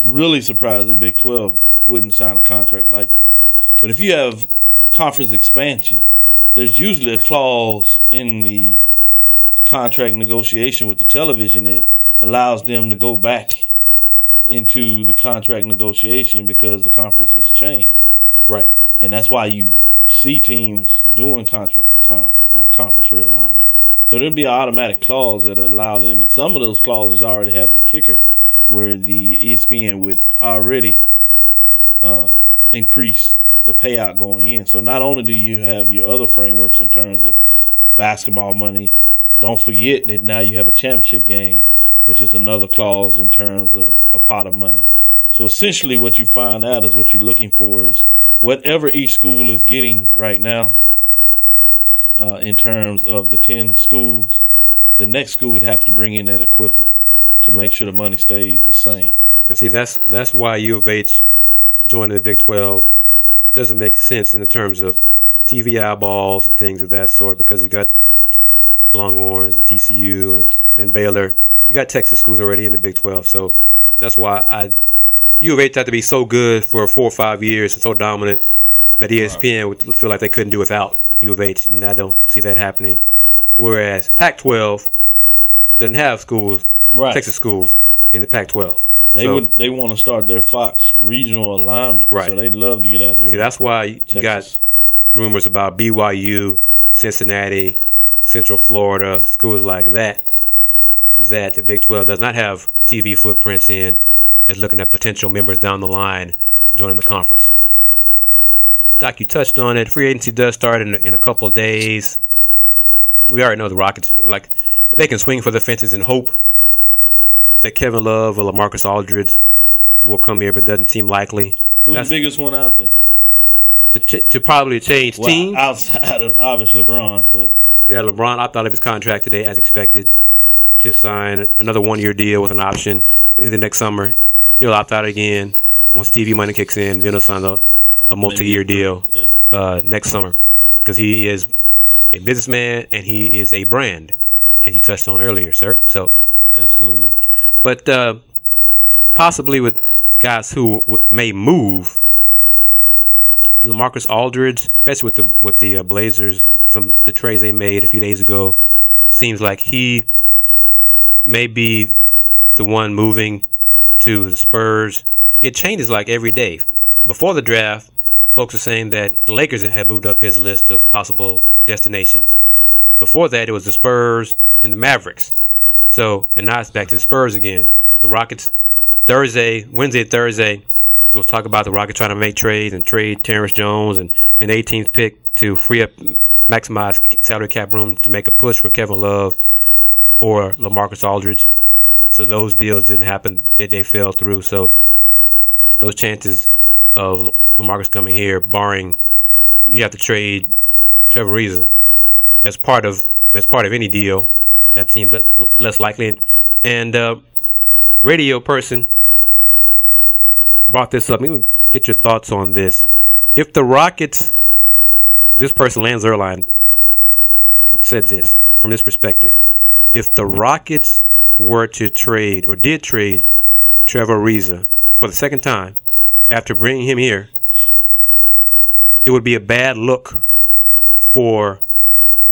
[SPEAKER 3] really surprised if Big Twelve wouldn't sign a contract like this. But if you have conference expansion, there's usually a clause in the contract negotiation with the television that allows them to go back into the contract negotiation because the conference has changed
[SPEAKER 1] Right.
[SPEAKER 3] and that's why you see teams doing contra- con- uh, conference realignment. So there'll be an automatic clause that allow them, and some of those clauses already have the kicker, where the ESPN would already uh, increase the payout going in. So not only do you have your other frameworks in terms of basketball money, don't forget that now you have a championship game, which is another clause in terms of a pot of money. So essentially, what you find out is what you're looking for is whatever each school is getting right now, uh, in terms of the ten schools, the next school would have to bring in that equivalent to make sure the money stays the same.
[SPEAKER 1] And see, that's that's why U of H joining the Big Twelve doesn't make sense in the terms of TV eyeballs and things of that sort because you got Longhorns and TCU and, and Baylor. You got Texas schools already in the Big Twelve, so that's why I U of H had to be so good for four or five years and so dominant that ESPN would feel like they couldn't do without U of H, and I don't see that happening. Whereas Pac-12 doesn't have schools,
[SPEAKER 3] Right.
[SPEAKER 1] Texas schools in the Pac-12.
[SPEAKER 3] They
[SPEAKER 1] So-
[SPEAKER 3] would they want to start their Fox regional alignment,
[SPEAKER 1] Right.
[SPEAKER 3] So they'd love to get out here.
[SPEAKER 1] See, that's why you got rumors about BYU, Cincinnati, Central Florida, schools like that, that the Big 12 does not have TV footprints in, is looking at potential members down the line joining the conference. Doc, you touched on it. Free agency does start in, in a couple of days. We already know the Rockets, like, they can swing for the fences and hope that Kevin Love or Lamarcus Aldridge will come here, but doesn't seem likely.
[SPEAKER 3] Who's
[SPEAKER 1] That's-
[SPEAKER 3] the biggest one out there?
[SPEAKER 1] To, ch- to probably change
[SPEAKER 3] Well,
[SPEAKER 1] teams.
[SPEAKER 3] outside of obviously LeBron, but
[SPEAKER 1] Yeah, LeBron opted out of his contract today, as expected, to sign another one-year deal with an option in the next summer. He'll opt out again once TV money kicks in. Then he'll sign a, a multi-year deal
[SPEAKER 3] yeah.
[SPEAKER 1] uh, next summer because he is a businessman and he is a brand, as you touched on earlier, sir. So,
[SPEAKER 3] absolutely.
[SPEAKER 1] but uh, possibly with guys who w- may move. Lamarcus Aldridge, especially with the with the uh, Blazers, some the trades they made a few days ago, seems like he may be the one moving to the Spurs. It changes like every day. Before the draft, folks are saying that the Lakers had moved up his list of possible destinations. Before that, it was the Spurs and the Mavericks. So, and now it's back to the Spurs again. The Rockets, Thursday, Wednesday, Thursday, was talk about the Rockets trying to make trades and trade Terrence Jones and an 18th pick to free up, maximize salary cap room to make a push for Kevin Love or Lamarcus Aldridge. So those deals didn't happen; they, they fell through. So those chances of Lamarcus coming here, barring you have to trade Trevor Ariza as part of as part of any deal, that seems less likely. And uh, radio person brought this up. Let me get your thoughts on this. If the Rockets, this person, Lance Zierlein, said this from this perspective. If the Rockets were to trade or did trade Trevor Ariza for the second time after bringing him here, it would be a bad look for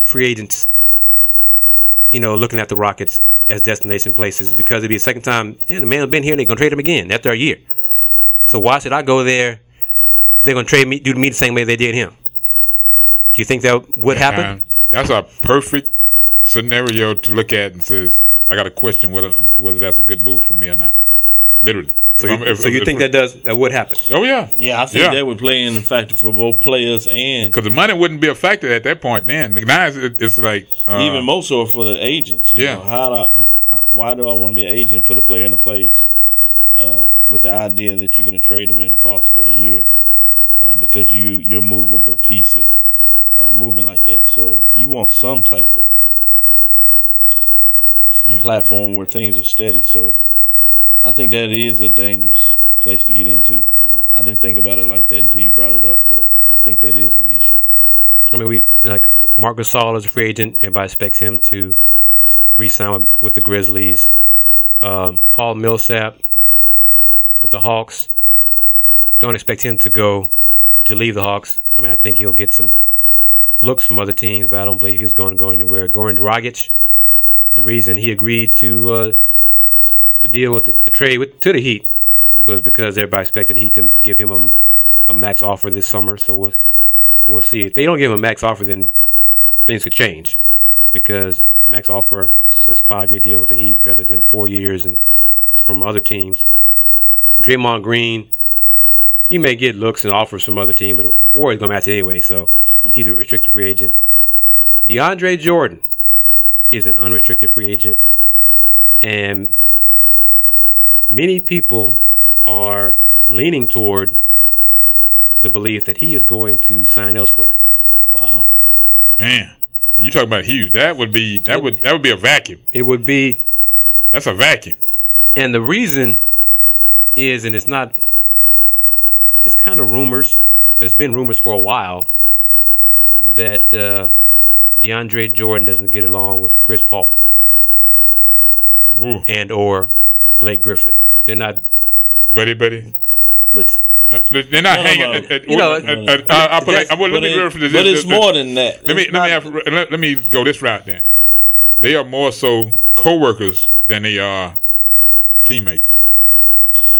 [SPEAKER 1] free agents, you know, looking at the Rockets as destination places because it'd be a second time. Yeah, the man has been here. and They're gonna trade him again after a year. So why should I go there if they're gonna trade me, do to me the same way they did him? Do you think that would happen?
[SPEAKER 2] Uh, that's a perfect scenario to look at and says, I got to question whether whether that's a good move for me or not. Literally.
[SPEAKER 1] So,
[SPEAKER 2] If
[SPEAKER 1] you,
[SPEAKER 2] if-
[SPEAKER 1] so you
[SPEAKER 2] if-
[SPEAKER 1] think that does that would happen?
[SPEAKER 2] Oh yeah,
[SPEAKER 3] Yeah, I think
[SPEAKER 2] Yeah.
[SPEAKER 3] that would play in the factor for both players and
[SPEAKER 2] because the money wouldn't be a factor at that point. Then now it's, it's like uh,
[SPEAKER 3] even more so for the agents. You
[SPEAKER 2] yeah.
[SPEAKER 3] know, how do I, why do I want to be an agent and put a player in a place uh, with the idea that you're going to trade him in a possible year uh, because you you're movable pieces uh, moving like that. So you want some type of
[SPEAKER 2] Yeah.
[SPEAKER 3] platform where things are steady. So I think that is a dangerous place to get into. Uh, I didn't think about it like that until you brought it up, but I think that is an issue.
[SPEAKER 1] I mean, we like Marcus Gasol is a free agent. Everybody expects him to re-sign with, with the Grizzlies. Um, Paul Millsap with the Hawks. Don't expect him to go to leave the Hawks. I mean, I think he'll get some looks from other teams, but I don't believe he's going to go anywhere. Goran Dragic, the reason he agreed to uh, the deal with the, the trade with to the Heat was because everybody expected Heat to give him a, a max offer this summer. So we'll we'll see. If they don't give him a max offer, then things could change because max offer is just a five year deal with the Heat rather than four years and from other teams. Draymond Green, he may get looks and offers from other team, but or he's gonna match it anyway. So he's a restricted free agent. DeAndre Jordan is an unrestricted free agent, and many people are leaning toward the belief that he is going to sign elsewhere.
[SPEAKER 3] Wow.
[SPEAKER 2] man, And you talking about huge? That would be that would that would be a vacuum.
[SPEAKER 1] It would be,
[SPEAKER 2] That's a vacuum.
[SPEAKER 1] and the reason is, and it's not. It's kind of rumors. but It's been rumors for a while that uh, DeAndre Jordan doesn't get along with Chris Paul
[SPEAKER 2] Ooh,
[SPEAKER 1] and or Blake Griffin. They're not.
[SPEAKER 2] buddy, buddy.
[SPEAKER 1] What?
[SPEAKER 2] Uh, they're not
[SPEAKER 3] No, no,
[SPEAKER 2] hanging.
[SPEAKER 3] no.
[SPEAKER 2] uh, uh,
[SPEAKER 1] You know,
[SPEAKER 2] uh, uh, uh, I put would- let
[SPEAKER 3] But,
[SPEAKER 2] me
[SPEAKER 3] it-
[SPEAKER 2] refer to this-
[SPEAKER 3] but it's more than that.
[SPEAKER 2] Let me let me have, let, let me go this route then. They are more so co-workers than they are teammates.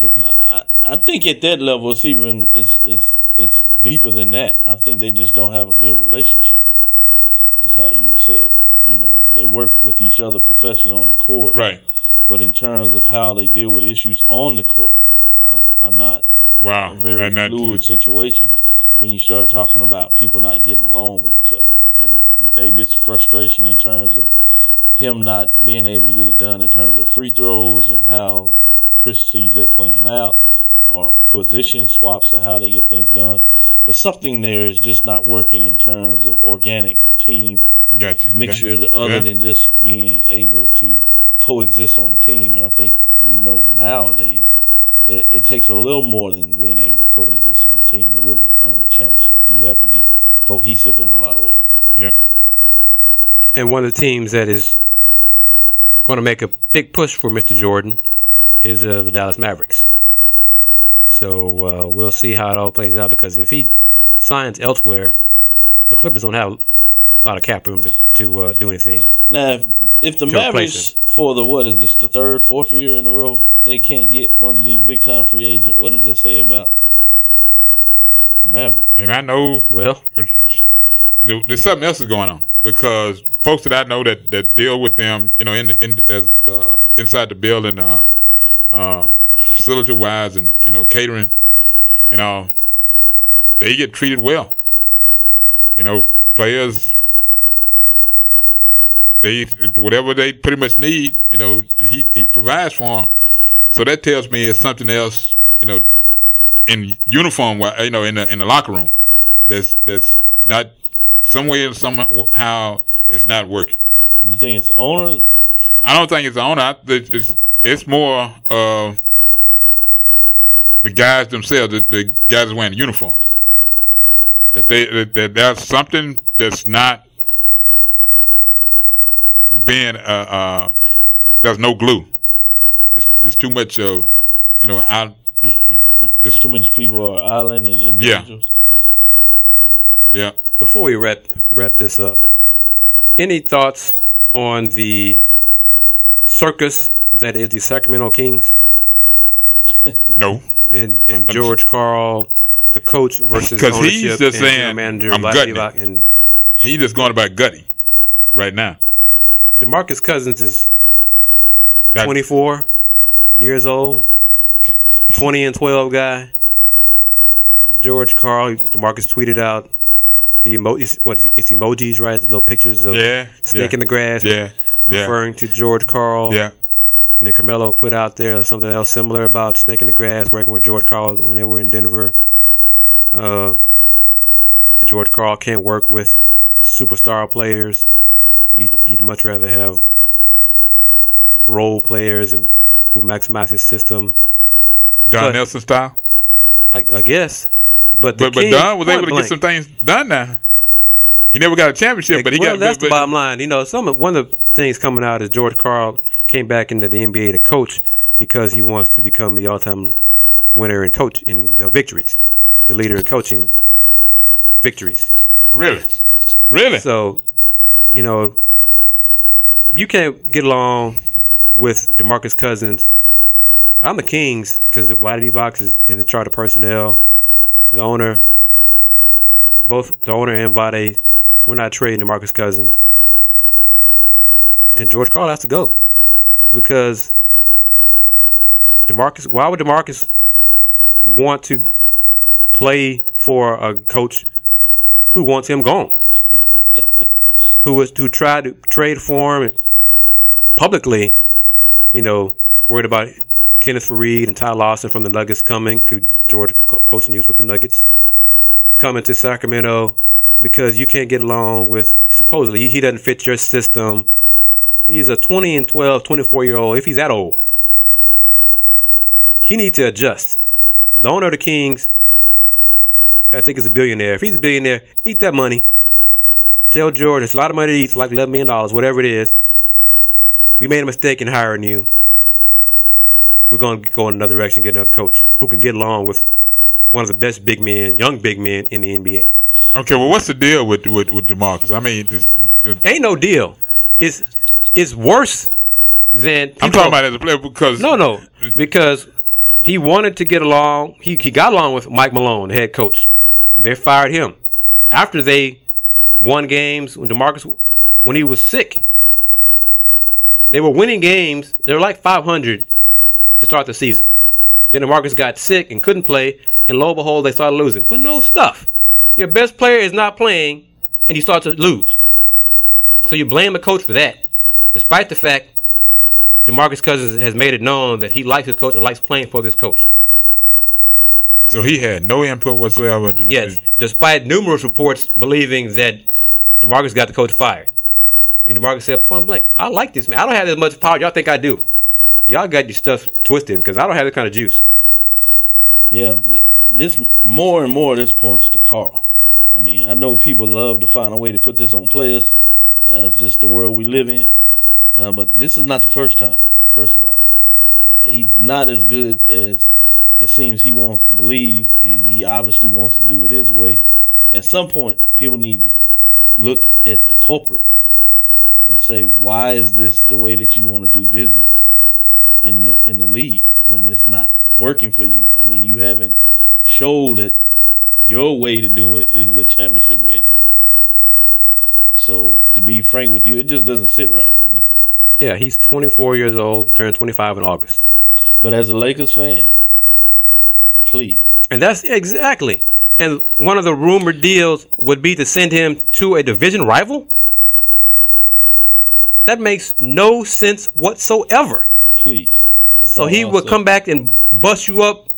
[SPEAKER 2] The- the-
[SPEAKER 3] I think at that level, it's even it's it's it's deeper than that. I think they just don't have a good relationship. That's how you would say it. You know, they work with each other professionally on the court,
[SPEAKER 2] right.
[SPEAKER 3] But in terms of how they deal with issues on the court, are, are not
[SPEAKER 2] Wow.
[SPEAKER 3] a very
[SPEAKER 2] And
[SPEAKER 3] fluid situation. When you start talking about people not getting along with each other, and maybe it's frustration in terms of him not being able to get it done in terms of free throws and how Chris sees that playing out, or position swaps of how they get things done. But something there is just not working in terms of organic team
[SPEAKER 2] Gotcha.
[SPEAKER 3] mixture
[SPEAKER 2] Gotcha.
[SPEAKER 3] that other
[SPEAKER 2] Yeah.
[SPEAKER 3] than just being able to coexist on a team. And I think we know nowadays that it takes a little more than being able to coexist on a team to really earn a championship. You have to be cohesive in a lot of ways.
[SPEAKER 2] Yeah.
[SPEAKER 1] and one of the teams that is going to make a big push for Mr. Jordan is uh, the Dallas Mavericks. So uh, we'll see how it all plays out because if he signs elsewhere, the Clippers don't have a lot of cap room to, to uh, do anything.
[SPEAKER 3] Now, if, if the Mavericks for the what is this the third, fourth year in a row they can't get one of these big time free agents, what does it say about the Mavericks?
[SPEAKER 2] And I know
[SPEAKER 1] Well,
[SPEAKER 2] there's something else is going on because folks that I know that, that deal with them, you know, in in as uh, inside the building, uh, um, facility wise, and you know, catering, you know, they get treated well. You know, players, they whatever they pretty much need, you know, he he provides for them. So that tells me it's something else, you know, in uniform, you know, in the in the locker room, that's that's not somewhere somehow it's not working.
[SPEAKER 3] You think it's owner?
[SPEAKER 2] I don't think it's the owner. I It's it's more uh, the guys themselves, the, the guys wearing uniforms. That they that, that there's something that's not being uh, uh, there's no glue. It's it's too much of you know out. There's
[SPEAKER 3] Too many people are island and individuals.
[SPEAKER 2] yeah.
[SPEAKER 1] before we wrap wrap this up, any thoughts on the circus that is the Sacramento Kings
[SPEAKER 2] No. *laughs*
[SPEAKER 1] and, and George Karl, the coach versus *laughs*
[SPEAKER 2] 'Cause
[SPEAKER 1] ownership
[SPEAKER 2] he's just
[SPEAKER 1] and
[SPEAKER 2] saying,
[SPEAKER 1] manager
[SPEAKER 2] "I'm
[SPEAKER 1] Vlad
[SPEAKER 2] gutting
[SPEAKER 1] and
[SPEAKER 2] He just going about gutty right now.
[SPEAKER 1] DeMarcus Cousins is
[SPEAKER 2] That-
[SPEAKER 1] 24 years old, 20 and 12 guy. George Karl, DeMarcus tweeted out the emo- it's- what is it? it's emojis, right? The little pictures of
[SPEAKER 2] Yeah.
[SPEAKER 1] snake
[SPEAKER 2] yeah,
[SPEAKER 1] in the grass,
[SPEAKER 2] Yeah. Yeah.
[SPEAKER 1] referring to George Karl.
[SPEAKER 2] Yeah.
[SPEAKER 1] Nick Carmelo put out there something else similar about snake in the grass, working with George Karl when they were in Denver. Uh, George Karl can't work with superstar players. He'd, he'd much rather have role players and who maximize his system.
[SPEAKER 2] Don
[SPEAKER 1] But-
[SPEAKER 2] Nelson style.
[SPEAKER 1] I, I guess, but the
[SPEAKER 2] But but Don was
[SPEAKER 1] point
[SPEAKER 2] able to
[SPEAKER 1] blank,
[SPEAKER 2] get some things done now. He never got a championship, but he
[SPEAKER 1] well,
[SPEAKER 2] got.
[SPEAKER 1] that's
[SPEAKER 2] but,
[SPEAKER 1] the bottom line. You know, some of, one of the things coming out is George Karl came back into the NBA to coach because he wants to become the all-time winner in coach in uh, victories, the leader in coaching victories.
[SPEAKER 2] really, really.
[SPEAKER 1] So, you know, if you can't get along with Demarcus Cousins, I'm the Kings because Vlade Divac is in the charter personnel. The owner, both the owner and Vlade, we're not trading Demarcus Cousins. Then George Karl has to go because Demarcus. Why would Demarcus want to play for a coach who wants him gone? *laughs* who was who tried to trade for him publicly, you know, worried about Kenneth Faried and Ty Lawson from the Nuggets coming, George co- coaching news with the Nuggets, coming to Sacramento, because you can't get along with supposedly he- he doesn't fit your system. He's a 20 and 12, 24 year old. If he's that old, he needs to adjust. The owner of the Kings, I think, is a billionaire. If he's a billionaire, eat that money. Tell George it's a lot of money to eat, it's like $11 million, whatever it is. We made a mistake in hiring you. We're going to go in another direction, get another coach who can get along with one of the best big men, young big men in the NBA.
[SPEAKER 2] Okay, well, what's the deal with with, with Demarcus? I mean, this, uh,
[SPEAKER 1] Ain't no deal. It's it's worse than
[SPEAKER 2] I'm talking about as a player because
[SPEAKER 1] No, no, because he wanted to get along. He he got along with Mike Malone, the head coach. They fired him after they won games when Demarcus when he was sick. They were winning games. They were like 500 to start the season. Then Demarcus got sick and couldn't play, and lo and behold, they started losing. Well, no stuff. Your best player is not playing, and you start to lose. So you blame the coach for that, despite the fact DeMarcus Cousins has made it known that he likes his coach and likes playing for this coach.
[SPEAKER 2] so he had no input whatsoever.
[SPEAKER 1] Yes, despite numerous reports believing that DeMarcus got the coach fired. And DeMarcus said point blank, I like this man. I don't have as much power y'all think I do. Y'all got your stuff twisted because I don't have that kind of juice.
[SPEAKER 3] Yeah, this more and more this points to Karl. I mean, I know people love to find a way to put this on players. Uh, it's just the world we live in. Uh, but this is not the first time. First of all, he's not as good as it seems he wants to believe, and he obviously wants to do it his way. At some point, people need to look at the culprit and say, "Why is this the way that you want to do business in the in the league when it's not working for you?" I mean, you haven't showed that your way to do it is a championship way to do it. So, to be frank with you, it just doesn't sit right with me.
[SPEAKER 1] Yeah, he's 24 years old, turned 25 in August.
[SPEAKER 3] But as a Lakers fan, please.
[SPEAKER 1] And that's exactly. And one of the rumored deals would be to send him to a division rival? That makes no sense whatsoever.
[SPEAKER 3] Please. That's
[SPEAKER 1] So he would come back and bust you up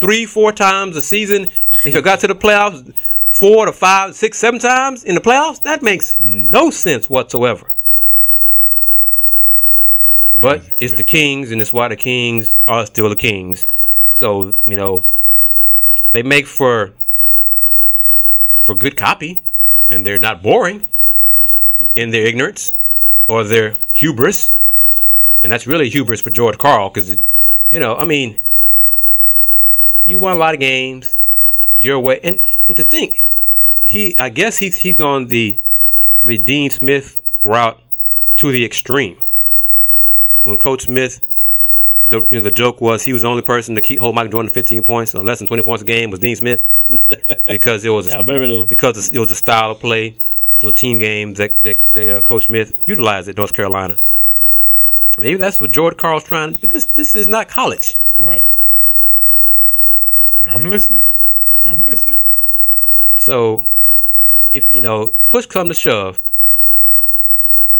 [SPEAKER 1] three, four times a season. If you got to the playoffs, four to five, six, seven times in the playoffs, that makes no sense whatsoever. But it's the Kings, and it's why the Kings are still the Kings. So you know, they make for for good copy, and they're not boring in their ignorance or their hubris and that's really hubris for George Karl because, you know, I mean, you won a lot of games your way, and and to think, he, I guess he's he's gone the the Dean Smith route to the extreme. When Coach Smith, the you know, the joke was he was the only person to keep hold Michael Jordan to 15 points or less than 20 points a game was Dean Smith *laughs* because it was
[SPEAKER 3] I remember those.
[SPEAKER 1] because it was the style of play, the team games that, that, that uh, Coach Smith utilized at North Carolina. Maybe that's what George Karl's trying to do. But this this is not college.
[SPEAKER 3] Right.
[SPEAKER 2] I'm listening. I'm listening.
[SPEAKER 1] So if you know, push come to shove,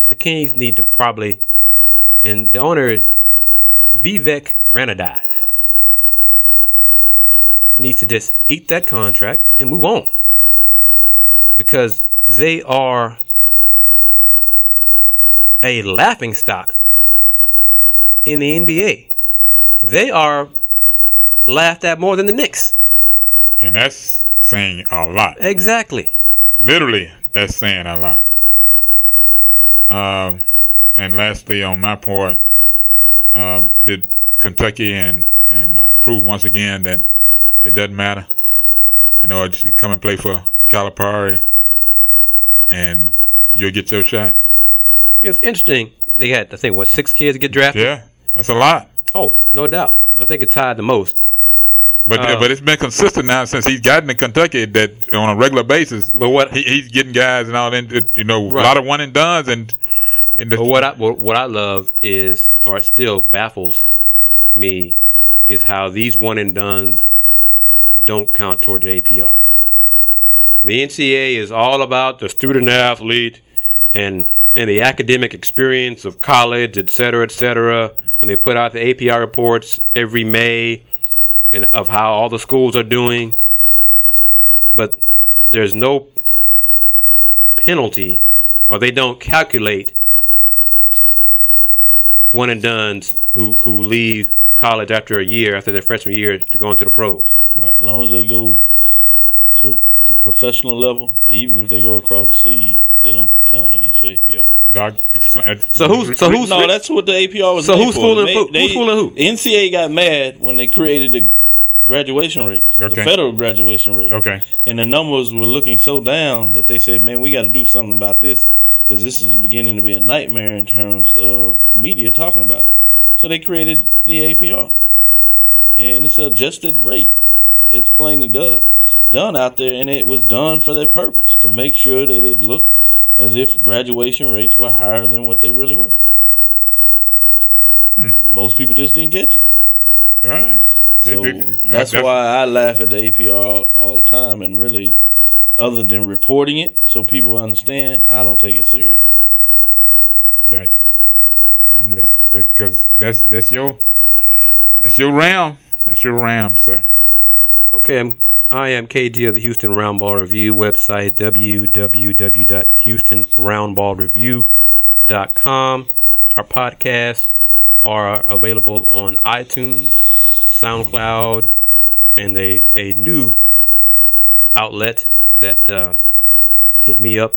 [SPEAKER 1] the Kings need to probably and the owner Vivek Ranadive needs to just eat that contract and move on. Because they are a laughing stock in the NBA. They are laughed at more than the Knicks.
[SPEAKER 2] And that's saying a lot.
[SPEAKER 1] Exactly.
[SPEAKER 2] Literally, that's saying a lot. Um, and lastly, on my part, uh, did Kentucky and and uh, prove once again that it doesn't matter. You know, you come and play for Calipari, and you'll get your shot.
[SPEAKER 1] It's interesting. They had, I think, what six kids get drafted.
[SPEAKER 2] Yeah, that's a lot.
[SPEAKER 1] Oh, no doubt. I think it tied the most.
[SPEAKER 2] But
[SPEAKER 1] Uh,
[SPEAKER 2] but it's been consistent now since he's gotten to Kentucky that on a regular basis.
[SPEAKER 1] But what-
[SPEAKER 2] he, he's getting guys and all that. You know,
[SPEAKER 1] Right.
[SPEAKER 2] a lot of one and duns and. and
[SPEAKER 1] But what I what, what I love is, or it still baffles me, is how these one and duns don't count toward the APR. The NCAA is all about the student athlete and and the academic experience of college, et cetera, et cetera. And they put out the APR reports every May and of how all the schools are doing. But there's no penalty, or they don't calculate one and done's who who leave college after a year after their freshman year to go into the pros.
[SPEAKER 3] Right. As long as they go to the professional level, even if they go across the seas, they don't count against your APR.
[SPEAKER 2] Doc, explain.
[SPEAKER 1] So who's so who's
[SPEAKER 3] No, that's what the APR was.
[SPEAKER 1] So who's fooling who-
[SPEAKER 3] they-
[SPEAKER 1] who's fooling who?
[SPEAKER 3] NCAA got mad when they created the graduation rates, the federal graduation rate.
[SPEAKER 2] Okay.
[SPEAKER 3] And the numbers were looking so down that they said, "Man, we got to do something about this because this is beginning to be a nightmare in terms of media talking about it." So they created the APR, and it's an adjusted rate. It's plainly done done out there, and it was done for their purpose to make sure that it looked as if graduation rates were higher than what they really were.
[SPEAKER 2] Hmm.
[SPEAKER 3] Most people just didn't get it.
[SPEAKER 2] All right.
[SPEAKER 3] So
[SPEAKER 2] They- they-
[SPEAKER 3] that's why I laugh at the APR all, all the time, and really, other than reporting it so people understand, I don't take it serious.
[SPEAKER 2] Gotcha. I'm listening because that's that's your that's your ram. That's your ram, sir.
[SPEAKER 1] Okay, I'm, I am KG of the Houston Roundball Review website, www.houstonroundballreview.com. Our podcasts are available on iTunes, SoundCloud, and a, a new outlet that uh, hit me up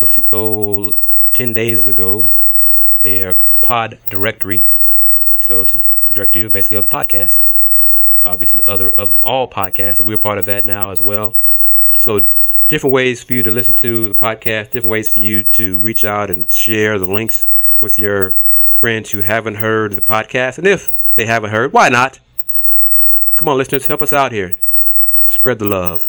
[SPEAKER 1] a few, oh, 10 days ago. They are Pod Directory. So it's a directory basically of the podcast obviously other of all podcasts. We're part of that now as well. So different ways for you to listen to the podcast, different ways for you to reach out and share the links with your friends who haven't heard the podcast. And if they haven't heard, why not? Come on, listeners, help us out here. Spread the love.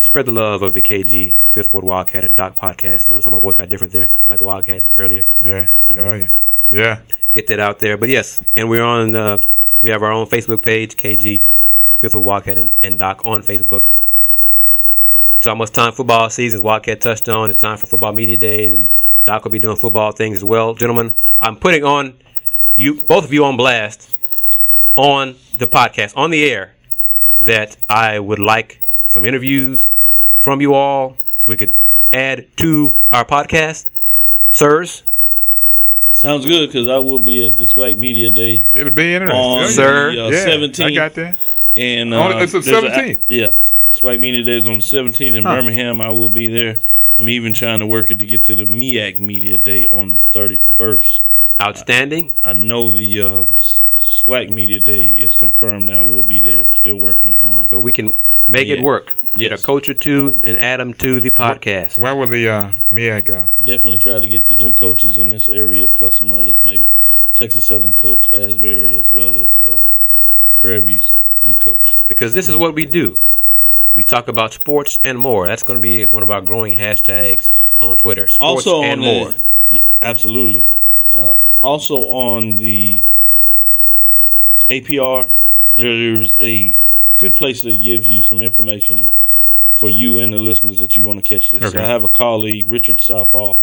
[SPEAKER 1] Spread the love of the KG Fifth Ward Wildcat and Doc podcast. Notice how my voice got different there, like Wildcat earlier.
[SPEAKER 2] Yeah.
[SPEAKER 1] You know.
[SPEAKER 2] Oh yeah. Yeah.
[SPEAKER 1] Get that out there. But yes, and we're on. Uh, we have our own Facebook page, KG Fifth Ward Wildcat and, and Doc on Facebook. It's almost time for football season. Wildcat touched on. It's time for football media days, and Doc will be doing football things as well. Gentlemen, I'm putting on you both of you on blast on the podcast on the air that I would like some interviews from you all so we could add to our podcast. Sirs,
[SPEAKER 3] Sounds good because I will be at the SWAC Media Day
[SPEAKER 2] It'll be interesting.
[SPEAKER 3] on.
[SPEAKER 1] Sir.
[SPEAKER 3] the uh,
[SPEAKER 2] Yeah,
[SPEAKER 3] 17th.
[SPEAKER 2] I got that.
[SPEAKER 3] And
[SPEAKER 2] On-
[SPEAKER 3] uh,
[SPEAKER 2] it's the
[SPEAKER 3] there's a-
[SPEAKER 2] 17th?
[SPEAKER 3] yeah, SWAC Media Day is on the 17th in
[SPEAKER 2] Huh.
[SPEAKER 3] Birmingham. I will be there. I'm even trying to work it to get to the MEAC Media Day on the 31st.
[SPEAKER 1] outstanding.
[SPEAKER 3] I know the uh, S- SWAC Media Day is confirmed now. We'll be there. Still working on.
[SPEAKER 1] So we can make it work. Get
[SPEAKER 3] Yes.
[SPEAKER 1] a coach or two and add them to the podcast.
[SPEAKER 2] Where will the uh, MEAC uh,
[SPEAKER 3] Definitely try to get the two coaches in this area, plus some others, maybe Texas Southern coach Asbury, as well as um, Prairie View's new coach.
[SPEAKER 1] Because this is what we do. We talk about sports and more. That's going to be one of our growing hashtags on Twitter. Sports
[SPEAKER 3] also
[SPEAKER 1] and
[SPEAKER 3] on
[SPEAKER 1] more.
[SPEAKER 3] Yeah, absolutely. Uh, also on the APR, there's a good place that gives you some information if- for you and the listeners that you want to catch this.
[SPEAKER 2] Okay.
[SPEAKER 3] I have a colleague, Richard Southall,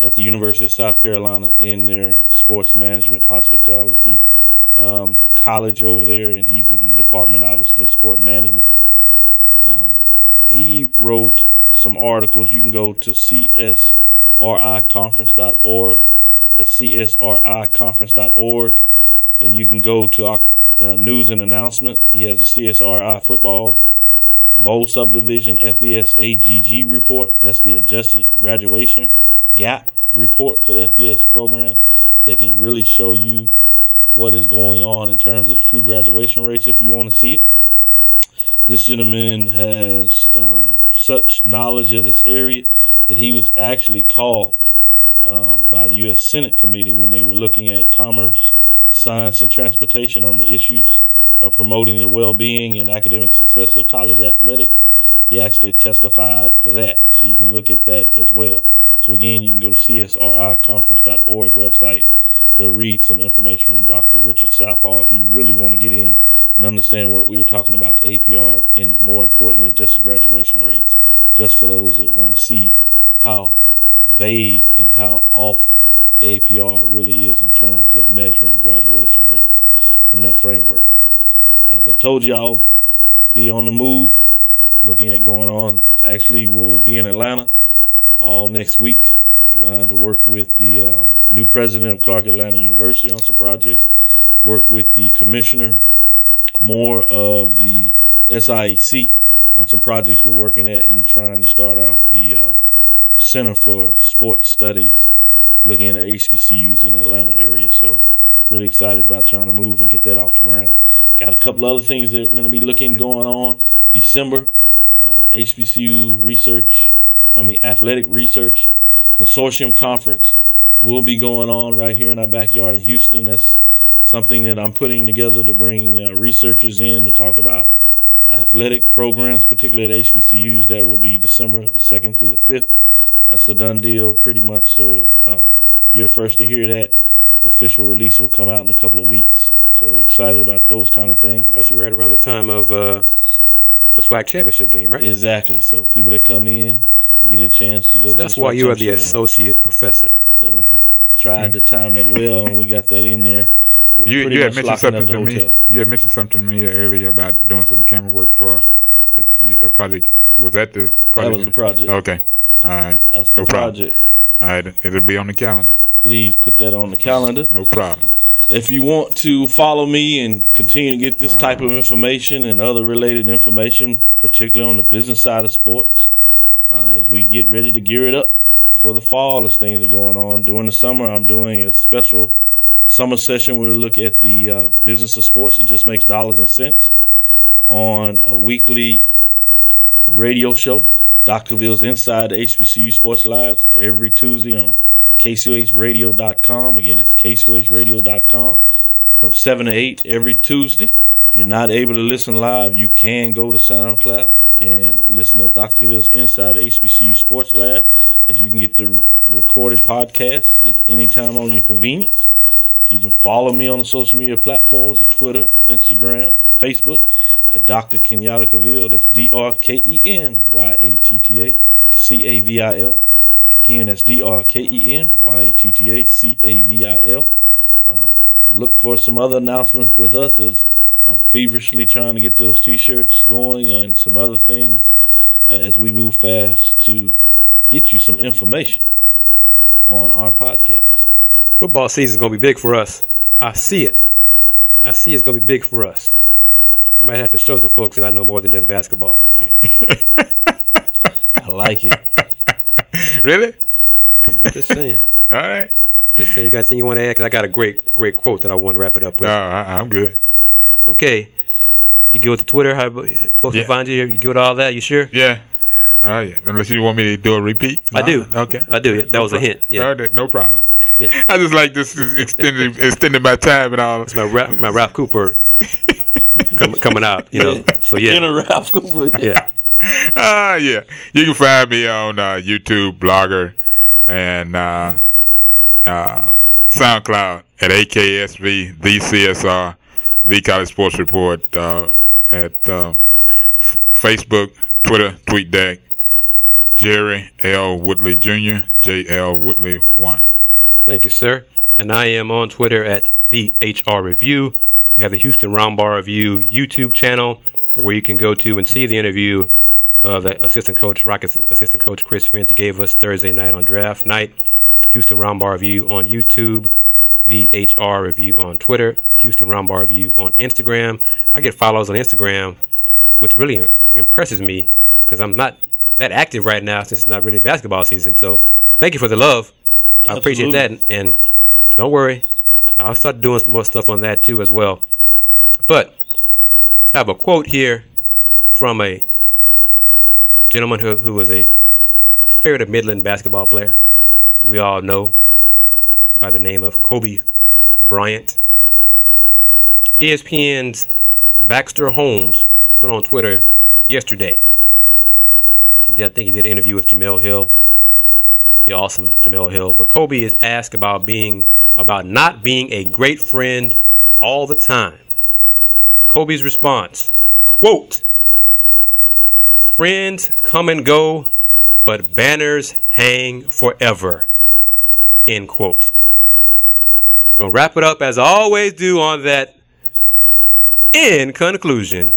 [SPEAKER 3] at the University of South Carolina in their sports management hospitality um, college over there, and he's in the department, obviously, in sport management. Um, he wrote some articles. You can go to csriconference.org. That's csriconference.org. And you can go to uh, news and announcement. He has a CSRI football bowl subdivision FBS AGG report. That's the adjusted graduation gap report for FBS programs that can really show you what is going on in terms of the true graduation rates if you want to see it. This gentleman has um, such knowledge of this area that he was actually called um, by the U.S. Senate committee when they were looking at commerce, science, and transportation on the issues of promoting the well-being and academic success of college athletics. He actually testified for that, so you can look at that as well. So again, you can go to csriconference.org website to read some information from Dr. Richard Southall if you really want to get in and understand what we were talking about the APR and more importantly, adjusted graduation rates, just for those that want to see how vague and how off the APR really is in terms of measuring graduation rates from that framework. As I told y'all, be on the move, looking at going on. Actually, we'll be in Atlanta all next week, trying to work with the um, new president of Clark Atlanta University on some projects, work with the commissioner, more of the SIAC on some projects we're working at, and trying to start off the uh, Center for Sports Studies, looking at HBCUs in the Atlanta area. So, really excited about trying to move and get that off the ground. Got a couple other things that we're going to be looking going on December. Uh, HBCU research, I mean athletic research consortium conference will be going on right here in our backyard in Houston. That's something that I'm putting together to bring uh, researchers in to talk about athletic programs, particularly at HBCUs. That will be December the 2nd through the 5th. That's a done deal, pretty much. So um, you're the first to hear that. The official release will come out in a couple of weeks. So we're excited about those kind of things.
[SPEAKER 1] That's right around the time of uh, the SWAC championship game, right?
[SPEAKER 3] Exactly. So people that come in will get a chance to go.
[SPEAKER 1] So
[SPEAKER 3] to
[SPEAKER 1] that's
[SPEAKER 3] the
[SPEAKER 1] why
[SPEAKER 3] SWAC
[SPEAKER 1] you are the
[SPEAKER 3] championship game.
[SPEAKER 1] associate professor.
[SPEAKER 3] So tried to time that well, and we got that in there.
[SPEAKER 2] You, you had mentioned something to me.
[SPEAKER 3] hotel.
[SPEAKER 2] You had mentioned something to me earlier about doing some camera work for that a project. Was that the project?
[SPEAKER 3] That was the project.
[SPEAKER 2] Okay. All right.
[SPEAKER 3] That's the
[SPEAKER 2] No problem.
[SPEAKER 3] project.
[SPEAKER 2] All right. It'll be on the calendar.
[SPEAKER 3] Please put that on the calendar.
[SPEAKER 2] No problem.
[SPEAKER 3] If you want to follow me and continue to get this type of information and other related information, particularly on the business side of sports, uh, as we get ready to gear it up for the fall as things are going on. During the summer, I'm doing a special summer session where we look at the uh, business of sports. It just makes dollars and cents on a weekly radio show. Dr. Ville's Inside the HBCU Sports Labs every Tuesday on KCOHradio.com. Again, it's KCOHradio.com from 7 to 8 every Tuesday. If you're not able to listen live, you can go to SoundCloud and listen to Dr. Ville's Inside the HBCU Sports Lab, as you can get the recorded podcast at any time on your convenience. You can follow me on the social media platforms of Twitter, Instagram, Facebook at Dr. Kenyatta Cavil. That's D R K E N Y A T T A C A V I L. Again, that's D R K E N Y A T T A C A V I L. Um, look for some other announcements with us as I'm feverishly trying to get those t shirts going and some other things uh, as we move fast to get you some information on our podcast.
[SPEAKER 1] Football season's gonna be big for us. I see it. I see it's gonna be big for us. I might have to show some folks that I know more than just basketball. *laughs*
[SPEAKER 3] I like it.
[SPEAKER 2] Really?
[SPEAKER 1] I'm just saying. *laughs*
[SPEAKER 2] All right.
[SPEAKER 1] Just saying. You got anything you want to add? Because I got a great, great quote that I want to wrap it up with.
[SPEAKER 2] No, I, I'm good.
[SPEAKER 1] Okay. You go to Twitter. How folks
[SPEAKER 2] Yeah.
[SPEAKER 1] can find you? You go to all that. You sure?
[SPEAKER 2] Yeah. Oh, all right. Unless you want me to do a repeat.
[SPEAKER 1] I do.
[SPEAKER 2] Okay.
[SPEAKER 1] I do. That was a hint. Yeah.
[SPEAKER 2] All right, no problem.
[SPEAKER 1] Yeah. *laughs*
[SPEAKER 2] I just like this is extending extending my time and all.
[SPEAKER 1] It's my Ra- my Ralph Cooper com- coming out. You know. So yeah.
[SPEAKER 3] In a Ralph *laughs* Cooper.
[SPEAKER 1] Yeah.
[SPEAKER 2] Ah, yeah. You can find me on uh, YouTube, Blogger, and uh, uh, SoundCloud at AKSV, the CSR, the College Sports Report, uh, at uh, F- Facebook, Twitter, TweetDeck, Jerry L. Woodley Jr., J. L. Woodley 1.
[SPEAKER 1] Thank you, sir. And I am on Twitter at the HR Review. We have the Houston Roundball Review YouTube channel where you can go to and see the interview uh, that assistant coach, Rockets assistant coach Chris Finch gave us Thursday night on draft night. Houston Roundball Review on YouTube, the HR Review on Twitter, Houston Roundball Review on Instagram. I get follows on Instagram, which really impresses me because I'm not that active right now since it's not really basketball season. So thank you for the love. I appreciate that. And, and don't worry, I'll start doing more stuff on that too as well. But I have a quote here from a gentleman who, who was a fair to Midland basketball player. We all know by the name of Kobe Bryant. ESPN's Baxter Holmes put on Twitter yesterday. I think he did an interview with Jemele Hill, the awesome Jemele Hill. But Kobe is asked about being about not being a great friend all the time. Kobe's response, quote, Friends come and go, but banners hang forever. End quote. Gonna wrap it up as I always do on that. In conclusion,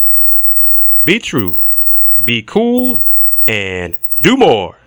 [SPEAKER 1] be true, be cool, and do more.